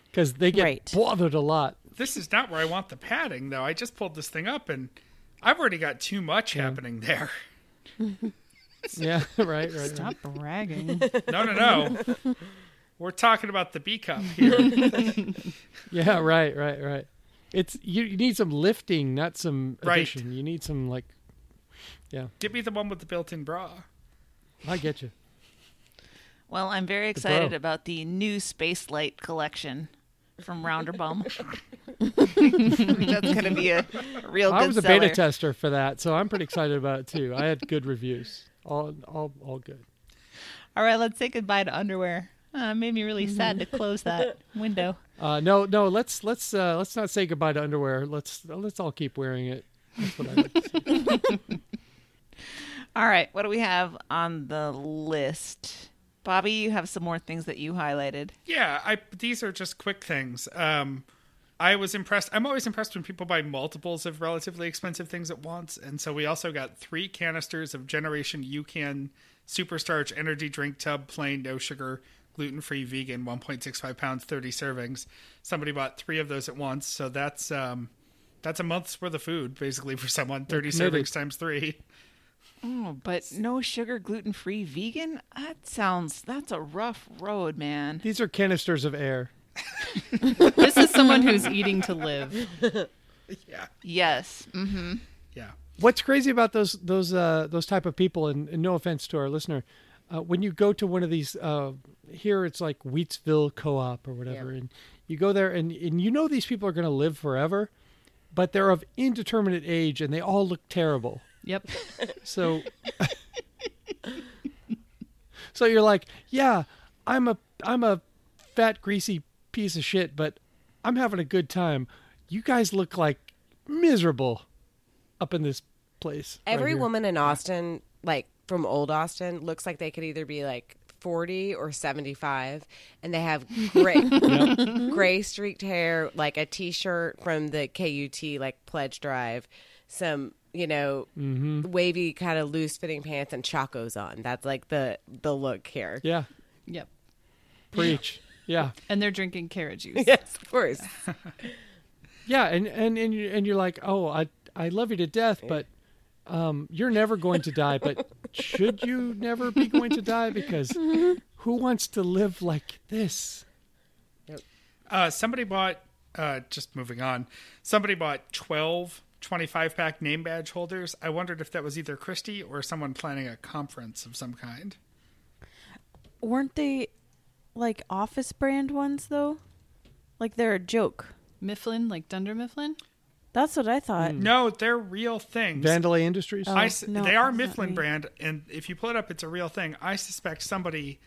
because they get Right. bothered a lot. This is not where I want the padding, though. I just pulled this thing up and I've already got too much happening there. Yeah, right, right. right. Stop bragging. No, no, no. We're talking about the B cup here. Yeah, right, right, right. It's you, you need some lifting, not some Right. addition. You need some like. Yeah, Give me the one with the built-in bra. I get you. Well, I'm very excited bro. about the new Space Light collection from Rounderbum. That's going to be a real good I was a seller. beta tester for that, so I'm pretty excited about it too. I had good reviews. All, all, all good. All right, let's say goodbye to underwear. Uh, it made me really sad to close that window. Uh, no, no. Let's let's uh, let's not say goodbye to underwear. Let's let's all keep wearing it. That's what I like to see. All right, what do we have on the list? Bobby, you have some more things that you highlighted. Yeah, I these are just quick things. Um, I was impressed. I'm always impressed when people buy multiples of relatively expensive things at once, and so we also got three canisters of Generation UCAN Superstarch Energy Drink Tub, plain, no sugar, gluten free, vegan, 1.65 pounds, 30 servings. Somebody bought three of those at once, so that's um, that's a month's worth of food basically for someone. 30 committed. servings times three. Oh, but no sugar, gluten free, vegan? That sounds, that's a rough road, man. These are canisters of air. this is someone who's eating to live. Yeah, Yes. Mm. yeah. What's crazy about those those uh, those type of people, and, and no offense to our listener, uh, when you go to one of these uh, here, it's like Wheatsville Co-op or whatever, and you go there, and and you know these people are going to live forever, but they're of indeterminate age, and they all look terrible. Yep. So, so you're like, yeah, I'm a I'm a fat greasy piece of shit, but I'm having a good time. You guys look like miserable up in this place. Every here. woman in Austin, like from old Austin, looks like they could either be like 40 or 75 and they have gray gray streaked hair like a t-shirt from the KUT like pledge drive some you know wavy kind of loose fitting pants and chacos on that's like the the look here Yeah, Yep. preach. Yeah, And they're drinking carrot juice. yes of course yeah, and and and you and you're like, oh, I I love you to death, but um, you're never going to die. But should you never be going to die? Because who wants to live like this? Uh, somebody bought, uh, just moving on, somebody bought 12 25 pack name badge holders. I wondered if that was either Christy or someone planning a conference of some kind. Weren't they like office brand ones though? Like they're a joke. Mifflin, like Dunder Mifflin. That's what I thought. Hmm. No, they're real things. Vandelay Industries. Oh. I s- no, they are Mifflin brand, and if you pull it up, it's a real thing. I suspect somebody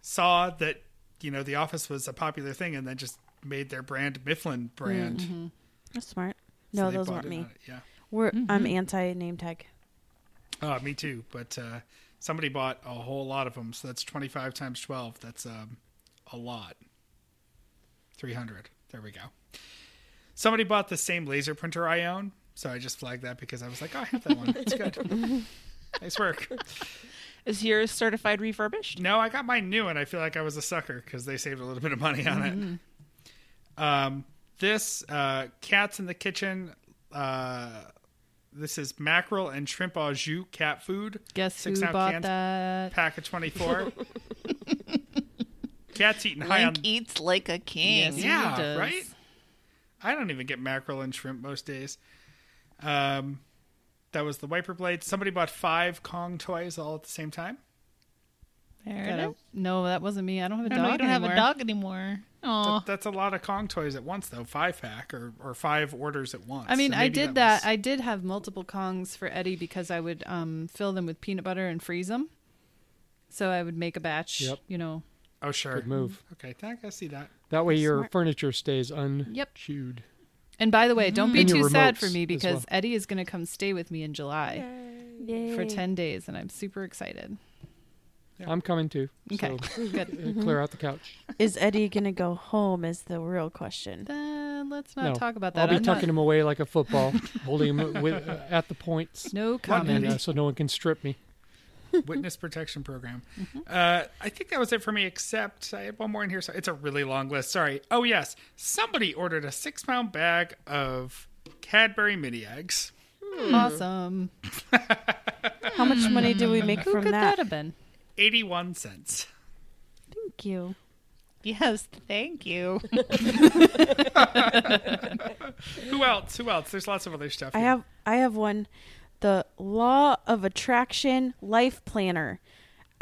saw that you know the office was a popular thing, and then just made their brand Mifflin brand. Mm-hmm. That's smart. So No, they those weren't me. on Yeah. We're I'm anti name tag. Oh, me too. But uh, somebody bought a whole lot of them, so that's twenty five times twelve. That's um, a lot. Three hundred. There we go. Somebody bought the same laser printer I own, so I just flagged that because I was like, oh, I have that one. It's good. nice work. Is yours certified refurbished? No, I got mine new, and I feel like I was a sucker because they saved a little bit of money on it. Um, this uh, cats in the kitchen. Uh, this is mackerel and shrimp au jus cat food. Guess Six who ounce bought cans. that? Pack of twenty four. cat's eating high on. Eats like a king. Yes, he Yeah, does. right. I don't even get mackerel and shrimp most days. Um, that was the wiper blade. Somebody bought five Kong toys all at the same time. There Got it is. no, that wasn't me. I don't have a dog no, you don't anymore. have a dog anymore. Oh, That, that's a lot of Kong toys at once, though. Five pack or, or five orders at once. I mean, So I did that. was- I did have multiple Kongs for Eddie because I would um, fill them with peanut butter and freeze them. So I would make a batch. Yep. You know. oh, sure. Good move. Okay, I can see that. That way your Smart. furniture stays unchewed. And by the way, don't be And too sad for me because well. Eddie is going to come stay with me in July Yay. for ten days, and I'm super excited. I'm coming too. Okay, So good. uh, clear out the couch. Is Eddie gonna go home? Is the real question. Then let's not no, talk about that. I'll be I'm not- tucking him away like a football, holding him with, uh, at the points, No comment, and, comment. uh, so no one can strip me. Witness protection program. Mm-hmm. Uh, I think that was it for me. Except I have one more in here. So it's a really long list. Sorry. Oh yes, somebody ordered a six-pound bag of Cadbury mini eggs. Awesome. How much money do we make Who from could that that? have been? Eighty-one cents. Thank you. yes, thank you. Who else? Who else? There's lots of other stuff. I here. have I have one. The Law of Attraction Life Planner.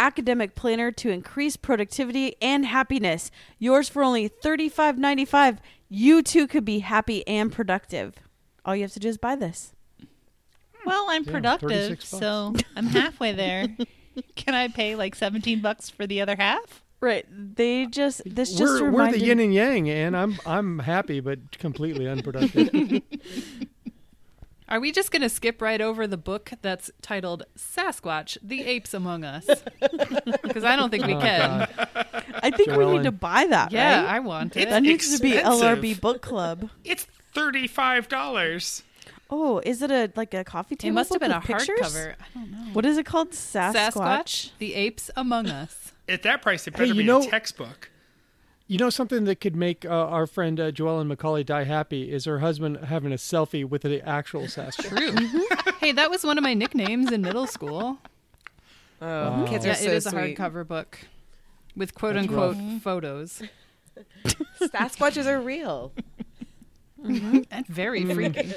Academic planner to increase productivity and happiness. Yours for only thirty five ninety five. You too could be happy and productive. All you have to do is buy this. Well, I'm Yeah, productive, so I'm halfway there. Can I pay like 17 bucks for the other half? Right. They just this just We're, we're the yin and yang, and I'm I'm happy but completely unproductive. Are we just going to skip right over the book that's titled Sasquatch: The Apes Among Us? Because I don't think we Oh, can. God. I think we need to buy that. Yeah, right? I want It's it. that needs to be. LRB book club. It's thirty-five dollars. Oh, is it a like a coffee table? It must have been a with pictures? hardcover. I don't know. What is it called? Sasquatch. Sasquatch: The Apes Among Us. At that price, it Hey, better you be know- a textbook. You know something that could make uh, our friend uh, Joellen Macaulay die happy is her husband having a selfie with the actual Sasquatch. True. hey, that was one of my nicknames in middle school. Oh, kids Yeah, are so it is a sweet. hardcover book with quote That's unquote rough. photos Sasquatches are real. and very freaky.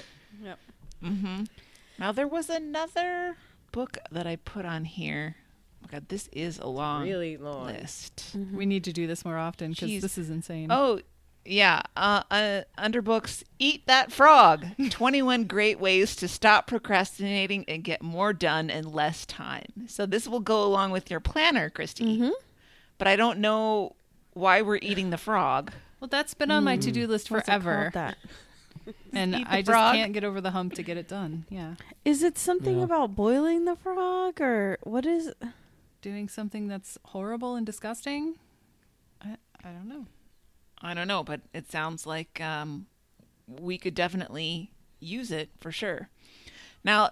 Now there was another book that I put on here. Oh God, this is a long Really long. list. We need to do this more often because this is insane. Oh, yeah. Uh, uh, under books, Eat That Frog 21 Great Ways to Stop Procrastinating and Get More Done in Less Time. So this will go along with your planner, Christy. Mm-hmm. But I don't know why we're eating the frog. Well, that's been on my to do list What's it forever, called that? and Eat the I just frog? can't get over the hump to get it done. Yeah, Is it something Yeah. about boiling the frog or what is? doing something that's horrible and disgusting. I I don't know. I don't know, but it sounds like um, we could definitely use it for sure. Now,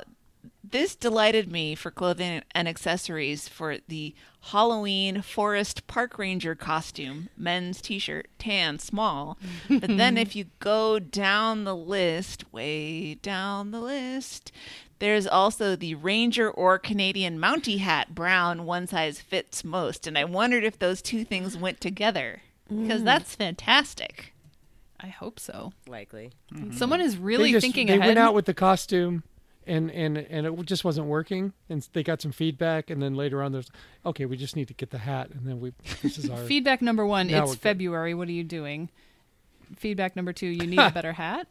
this delighted me for clothing and accessories for the Halloween Forest Park Ranger costume, men's t shirt, tan, small. but then if you go down the list, way down the list, there's also the Ranger or Canadian Mountie hat, brown, one size fits most. And I wondered if those two things went together because mm. that's fantastic. I hope so. Likely. Someone is really just- thinking they ahead. They went out with the costume, and and and it just wasn't working. And they got some feedback, and then later on, there's okay, we just need to get the hat, and then we this is our Feedback number one: Now It's we're good. February. What are you doing? Feedback number two: You need a better hat.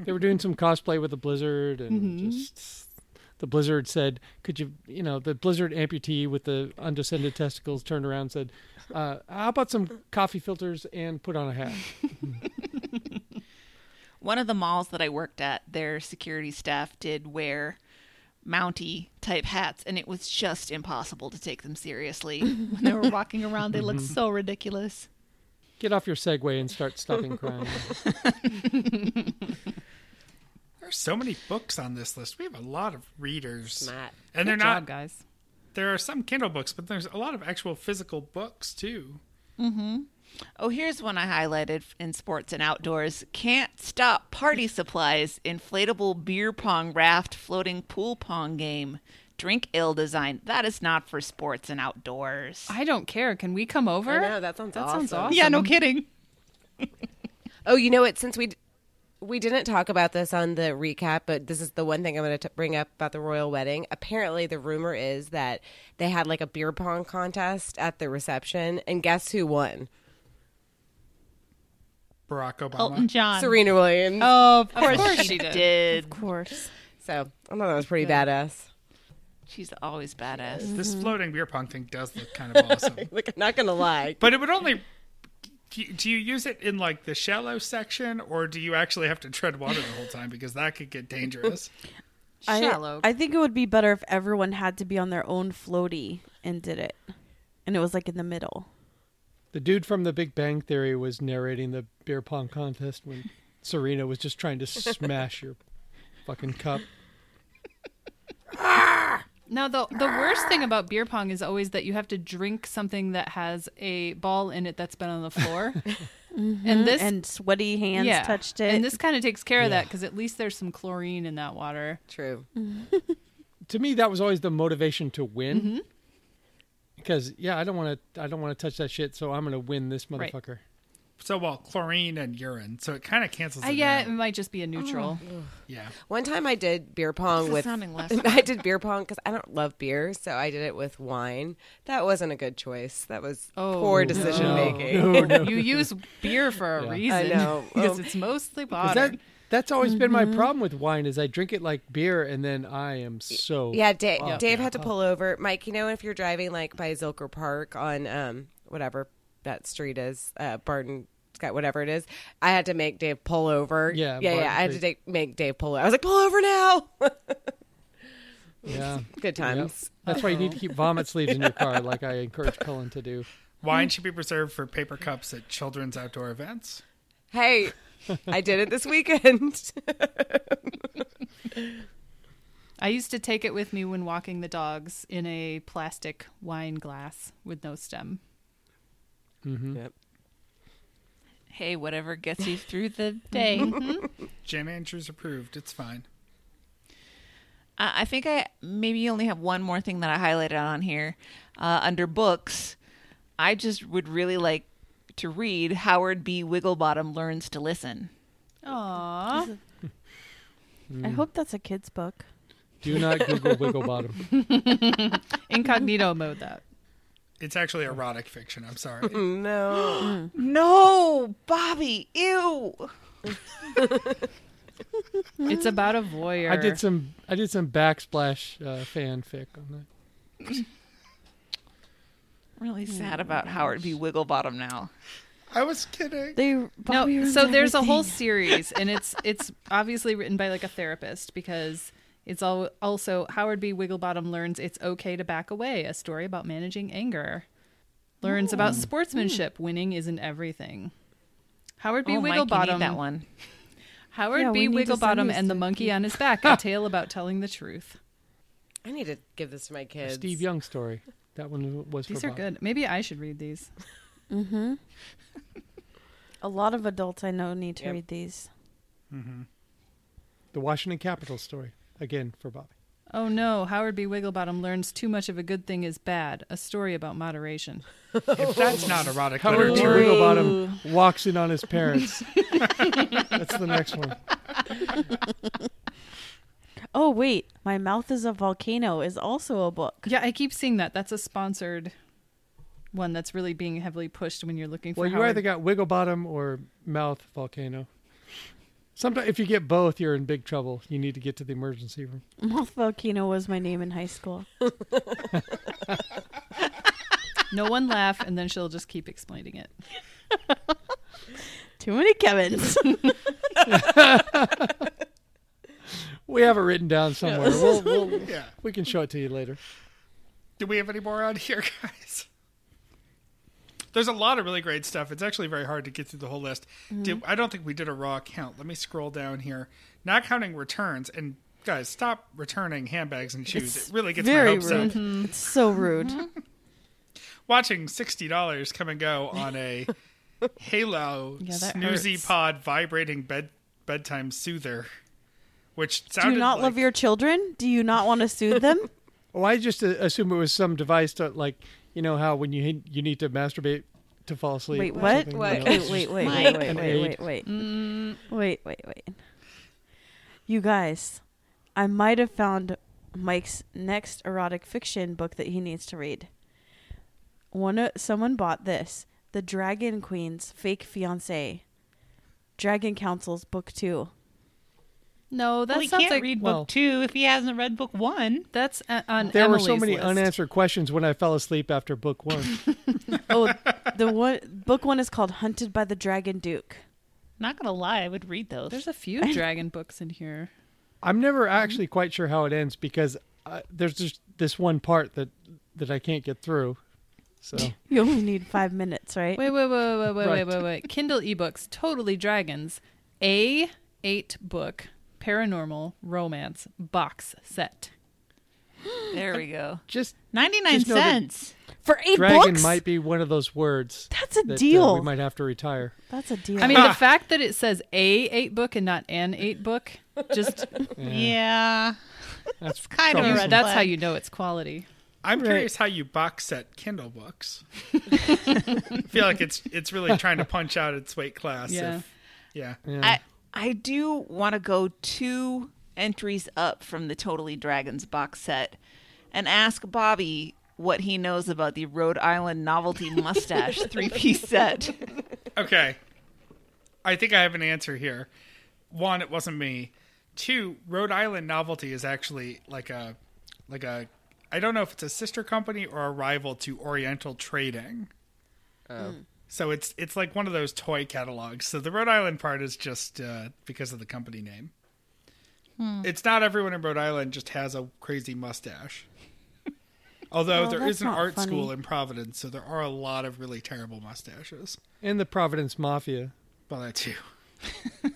they were doing some cosplay with the blizzard and Mm-hmm. just the blizzard said could you you know the blizzard amputee with the undescended testicles turned around and said uh, how about some coffee filters and put on a hat One of the malls that I worked at, their security staff did wear Mountie type hats, and it was just impossible to take them seriously when they were walking around. They looked mm-hmm. so ridiculous. get off your segway and start stopping crime There's so many books on this list. We have a lot of readers, Matt. and they're Good not. job, guys. There are some Kindle books, but there's a lot of actual physical books too. Mm-hmm. Oh, here's one I highlighted in sports and outdoors. Can't stop party supplies, inflatable beer pong raft, floating pool pong game. drink ill design. That is not for sports and outdoors. I don't care. Can we come over? I know, that sounds That sounds awesome. awesome. yeah, no kidding. Oh, you know what? Since we we didn't talk about this on the recap, but this is the one thing I'm going to bring up about the royal wedding. Apparently, the rumor is that they had like a beer pong contest at the reception, and guess who won? Barack Obama. Elton John. Serena Williams. Oh, of course course she she did. did. Of course. So I thought that was pretty badass. She's always badass. This mm-hmm. floating beer pong thing does look kind of awesome. Like, I'm not going to lie. But it would only. Do you, use it in like the shallow section, or do you actually have to tread water the whole time because that could get dangerous? I- Shallow. I, think it would be better if everyone had to be on their own floaty and did it, and it was like in the middle. The dude from The Big Bang Theory was narrating the beer pong contest when Serena was just trying to smash your fucking cup. Now the the worst thing about beer pong is always that you have to drink something that has a ball in it that's been on the floor. And this and sweaty hands yeah, touched it. And this kind of takes care of that because at least there's some chlorine in that water. True. To me, that was always the motivation to win. Mm-hmm. Because yeah, I don't want to. I don't want to touch that shit. So I'm gonna win this Right. motherfucker. So well, chlorine and urine, so it kind of cancels. Uh, it yeah, it might just be a neutral. yeah. One time I did beer pong with. sounding less I did beer pong because I don't love beer, so I did it with wine. That wasn't a good choice. That was Oh, poor no. decision making. No, no. you use beer for a Yeah. reason. I know. because Um, it's mostly water. That that's always been my problem with wine is I drink it like beer and then I am so Yeah, Dave, fucked Dave had to pull over. Mike, you know, if you're driving like by Zilker Park on um whatever that street is, uh, Barton Scott, whatever it is, I had to make Dave pull over. Yeah, yeah, Barton yeah. I had to Street. take, make Dave pull over. I was like, pull over now. yeah. Good Yep. times. That's why you need to keep vomit sleeves in your car, like I encourage Cullen to do. Wine should be reserved for paper cups at children's outdoor events. Hey, I did it this weekend. I used to take it with me when walking the dogs in a plastic wine glass with no stem. Mm-hmm. Yep. Hey, whatever gets you through the day. Jan Andrews approved. It's fine. Uh, I think I maybe only have one more thing that I highlighted on here. Uh, under books, I just would really like to read Howard B. Wigglebottom Learns to Listen. Aww. I hope that's a kid's book. Do not Google Wiggle Bottom. Incognito mode that. It's actually erotic fiction. I'm sorry. no. No, Bobby, ew. It's about a voyeur. I did some I did some backsplash uh, fanfic on that. Really oh sad about Howard B. Wigglebottom now. I was kidding. They No, Bobby ruins so there's a whole series, and it's it's obviously written by like a therapist because it's all also Howard B. Wigglebottom learns it's okay to back away. A story about managing anger. Learns about hmm. sportsmanship. Winning isn't everything. Howard B. oh, Mike, you Wigglebottom. need that one. Howard Yeah, B. we need to send Wigglebottom and the monkey on his back. A tale about telling the truth. I need to give this to my kids. Steve Young story. That one was for These for are Bob. good. Maybe I should read these. Mm-hmm. a lot of adults I know need to Yep. read these. The Washington Capitol story again for Bobby. Oh no, Howard B. Wigglebottom learns too much of a good thing is bad. A story about moderation. If that's not erotic Howard B. Wigglebottom walks in on his parents. That's the next one. Oh wait, my mouth is a volcano is also a book. Yeah, I keep seeing that. That's a sponsored one that's really being heavily pushed when you're looking for Well, you Howard. either got Wiggle Bottom or Mouth Volcano. Sometimes, if you get both, you're in big trouble. You need to get to the emergency room. Moth volcano was my name in high school. no one laugh, and then she'll just keep explaining it. Too many Kevins. We have it written down somewhere. We'll, we'll, yeah. we can show it to you later. Do we have any more on here, guys? There's a lot of really great stuff. It's actually very hard to get through the whole list. Mm-hmm. Did, I don't think we did a raw count. Let me scroll down here. Not counting returns. And guys, stop returning handbags and shoes. It's it really gets my very hopes rude. up. It's so rude. Watching sixty dollars come and go on a Halo Yeah, snoozy hurts. pod vibrating bed bedtime soother, which Do you not like, love your children? Do you not want to soothe them? Oh, I just uh, assume it was some device to like, you know how when you you need to masturbate to fall asleep. Wait, what? What? you know, Wait, wait, wait, wait, wait, wait, wait, wait, Mm, wait, wait, wait. You guys, I might have found Mike's next erotic fiction book that he needs to read. One, o- someone bought this, "The Dragon Queen's Fake Fiance," Dragon Council's book two. No, that well, he sounds can't like read well- book two if he hasn't read book one. that's uh, on. There were so many list. unanswered questions when I fell asleep after book one. Oh, the one book one is called "Hunted by the Dragon Duke." Not gonna lie, I would read those. There's a few dragon books in here. I'm never actually quite sure how it ends because uh, there's just this one part that that I can't get through. So You only need five minutes, right? Wait, wait, wait, wait, wait, Right. wait, wait, wait. Kindle ebooks, totally dragons. A eight book paranormal romance box set. there we go. just Ninety nine Just know that- cents. For eight dragon books, might be one of those words that's a that uh, deal. we might have to retire. That's a deal. I mean, the fact that it says a eight book and not an eight book, just Yeah, That's kind of a red that's how you know it's quality. I'm Right. curious how you box set Kindle books. I feel like it's it's really trying to punch out its weight class. Yeah. If, yeah. Yeah. I I do want to go two entries up from the Totally Dragons box set and ask Bobby what he knows about the Rhode Island novelty mustache three piece set. Okay. I think I have an answer here. One, it wasn't me. Two, Rhode Island Novelty is actually like a like a I don't know if it's a sister company or a rival to Oriental Trading. Oh. Hmm. So it's it's like one of those toy catalogs. So the Rhode Island part is just uh, because of the company name. It's not everyone in Rhode Island just has a crazy mustache. Although Well, there that's is an art funny. school in Providence, so there are a lot of really terrible mustaches. and the Providence Mafia. Well, that too.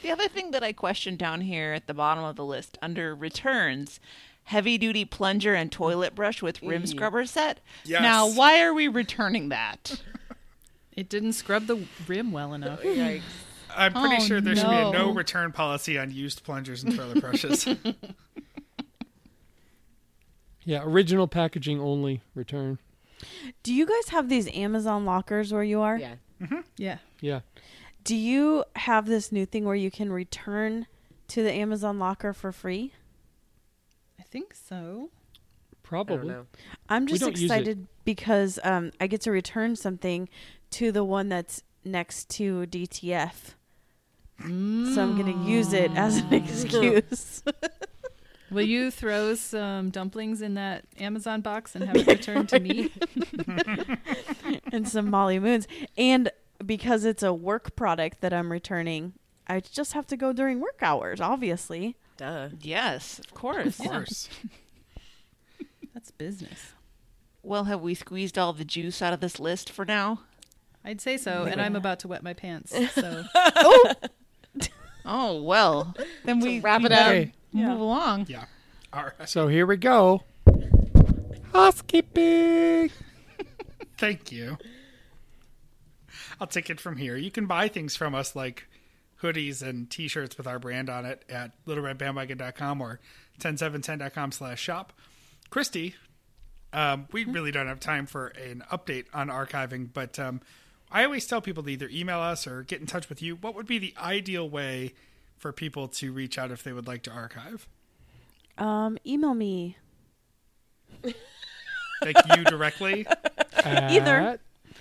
The other thing that I questioned down here at the bottom of the list under returns, heavy duty plunger and toilet brush with rim mm. scrubber set. Yes. Now, why are we returning that? It didn't scrub the rim well uh, enough. Yikes. I'm pretty Oh, sure there should be a no no. return policy on used plungers and toilet brushes. Yeah, original packaging only return. Do you guys have these Amazon lockers where you are? Yeah. Mm-hmm. Yeah. Yeah. Do you have this new thing where you can return to the Amazon locker for free? I think so. Probably. I'm just don't use it. excited because um, I get to return something to the one that's next to DTF. So I'm going to use it as an excuse. Will you throw some dumplings in that Amazon box and have it returned to me? and some Molly Moons. And because it's a work product that I'm returning, I just have to go during work hours, obviously. Duh. Yes, of course. of course. That's business. Well, have we squeezed all the juice out of this list for now? I'd say so, and I'm about to wet my pants. So Oh, oh well, then we wrap it up. better Okay. Move along. Yeah. All right. So here we go. Housekeeping. Thank you. I'll take it from here. You can buy things from us like hoodies and t-shirts with our brand on it at littleredbandwagon.com or 10710.com slash shop. Christy, um, we really don't have time for an update on archiving, but um, I always tell people to either email us or get in touch with you. What would be the ideal way for people to reach out if they would like to archive? Um, email me. Like you directly? Either.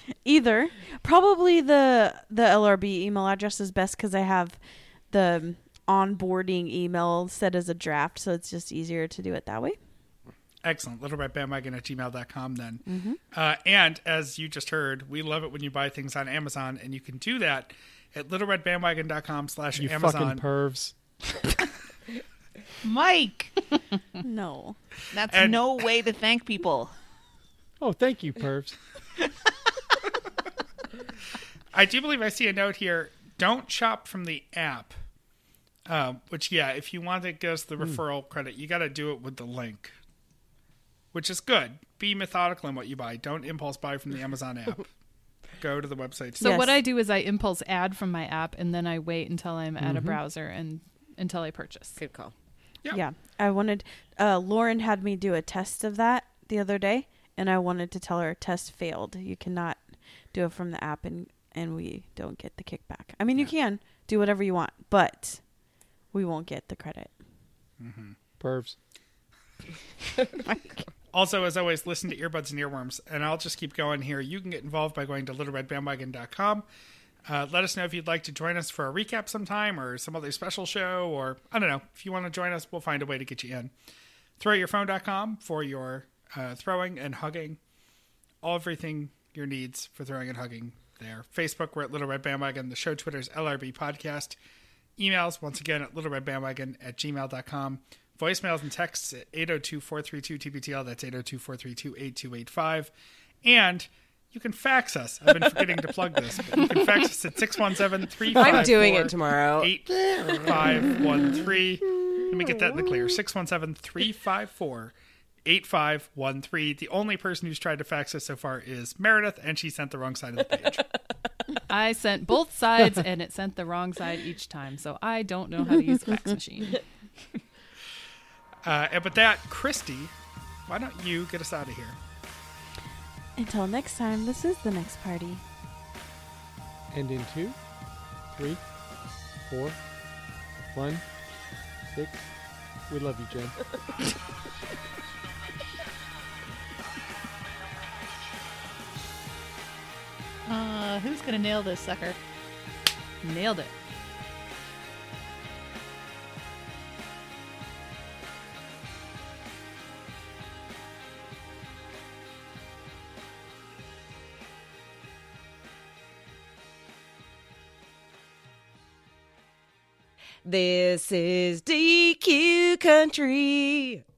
At- Either. Probably the the LRB email address is best because I have the onboarding email set as a draft, so it's just easier to do it that way. Excellent. LittleRedBandwagon at gmail.com then. Uh, and as you just heard, we love it when you buy things on Amazon, and you can do that at littleredbandwagon.com slash You Amazon. fucking pervs. Mike, No. that's And- no way to thank people. Oh, thank you, pervs. I do believe I see a note here. Don't shop from the app. Um, which, yeah, if you want to give us the referral credit, you got to do it with the link, which is good. Be methodical in what you buy. Don't impulse buy from the Amazon app. Go to the website. So Yes. what I do is I impulse add from my app, and then I wait until I'm at a browser and until I purchase. Good call. Yeah. Yeah, I wanted. Uh, Lauren had me do a test of that the other day, and I wanted to tell her test failed. You cannot do it from the app, and and we don't get the kickback. I mean, you can do whatever you want, but we won't get the credit. Pervs. Also, as always, listen to Earbuds and Earworms. And I'll just keep going here. You can get involved by going to littleredbandwagon.com. Uh, let us know if you'd like to join us for a recap sometime or some other special show, or I don't know. If you want to join us, we'll find a way to get you in. Throwyourphone.com for your uh, throwing and hugging. All everything your needs for throwing and hugging there. Facebook, we're at Little Red Bandwagon. The show Twitter is LRB Podcast. Emails, once again, at littleredbandwagon at gmail.com. Voicemails and texts at 802-432-TBTL. That's 802-432-8285. And you can fax us. I've been forgetting to plug this. But you can fax us at 617-354. I'm doing it tomorrow. 8513. Let me get that in the clear. 617-354. 8513. The only person who's tried to fax us so far is Meredith, and she sent the wrong side of the page. I sent both sides and it sent the wrong side each time. So I don't know how to use a fax machine. Uh, and with that, Christy, why don't you get us out of here? Until next time, this is the next party. And in two, three, four, one, six. We love you, Jen. Uh, who's gonna nail this sucker? Nailed it. This is DQ Country.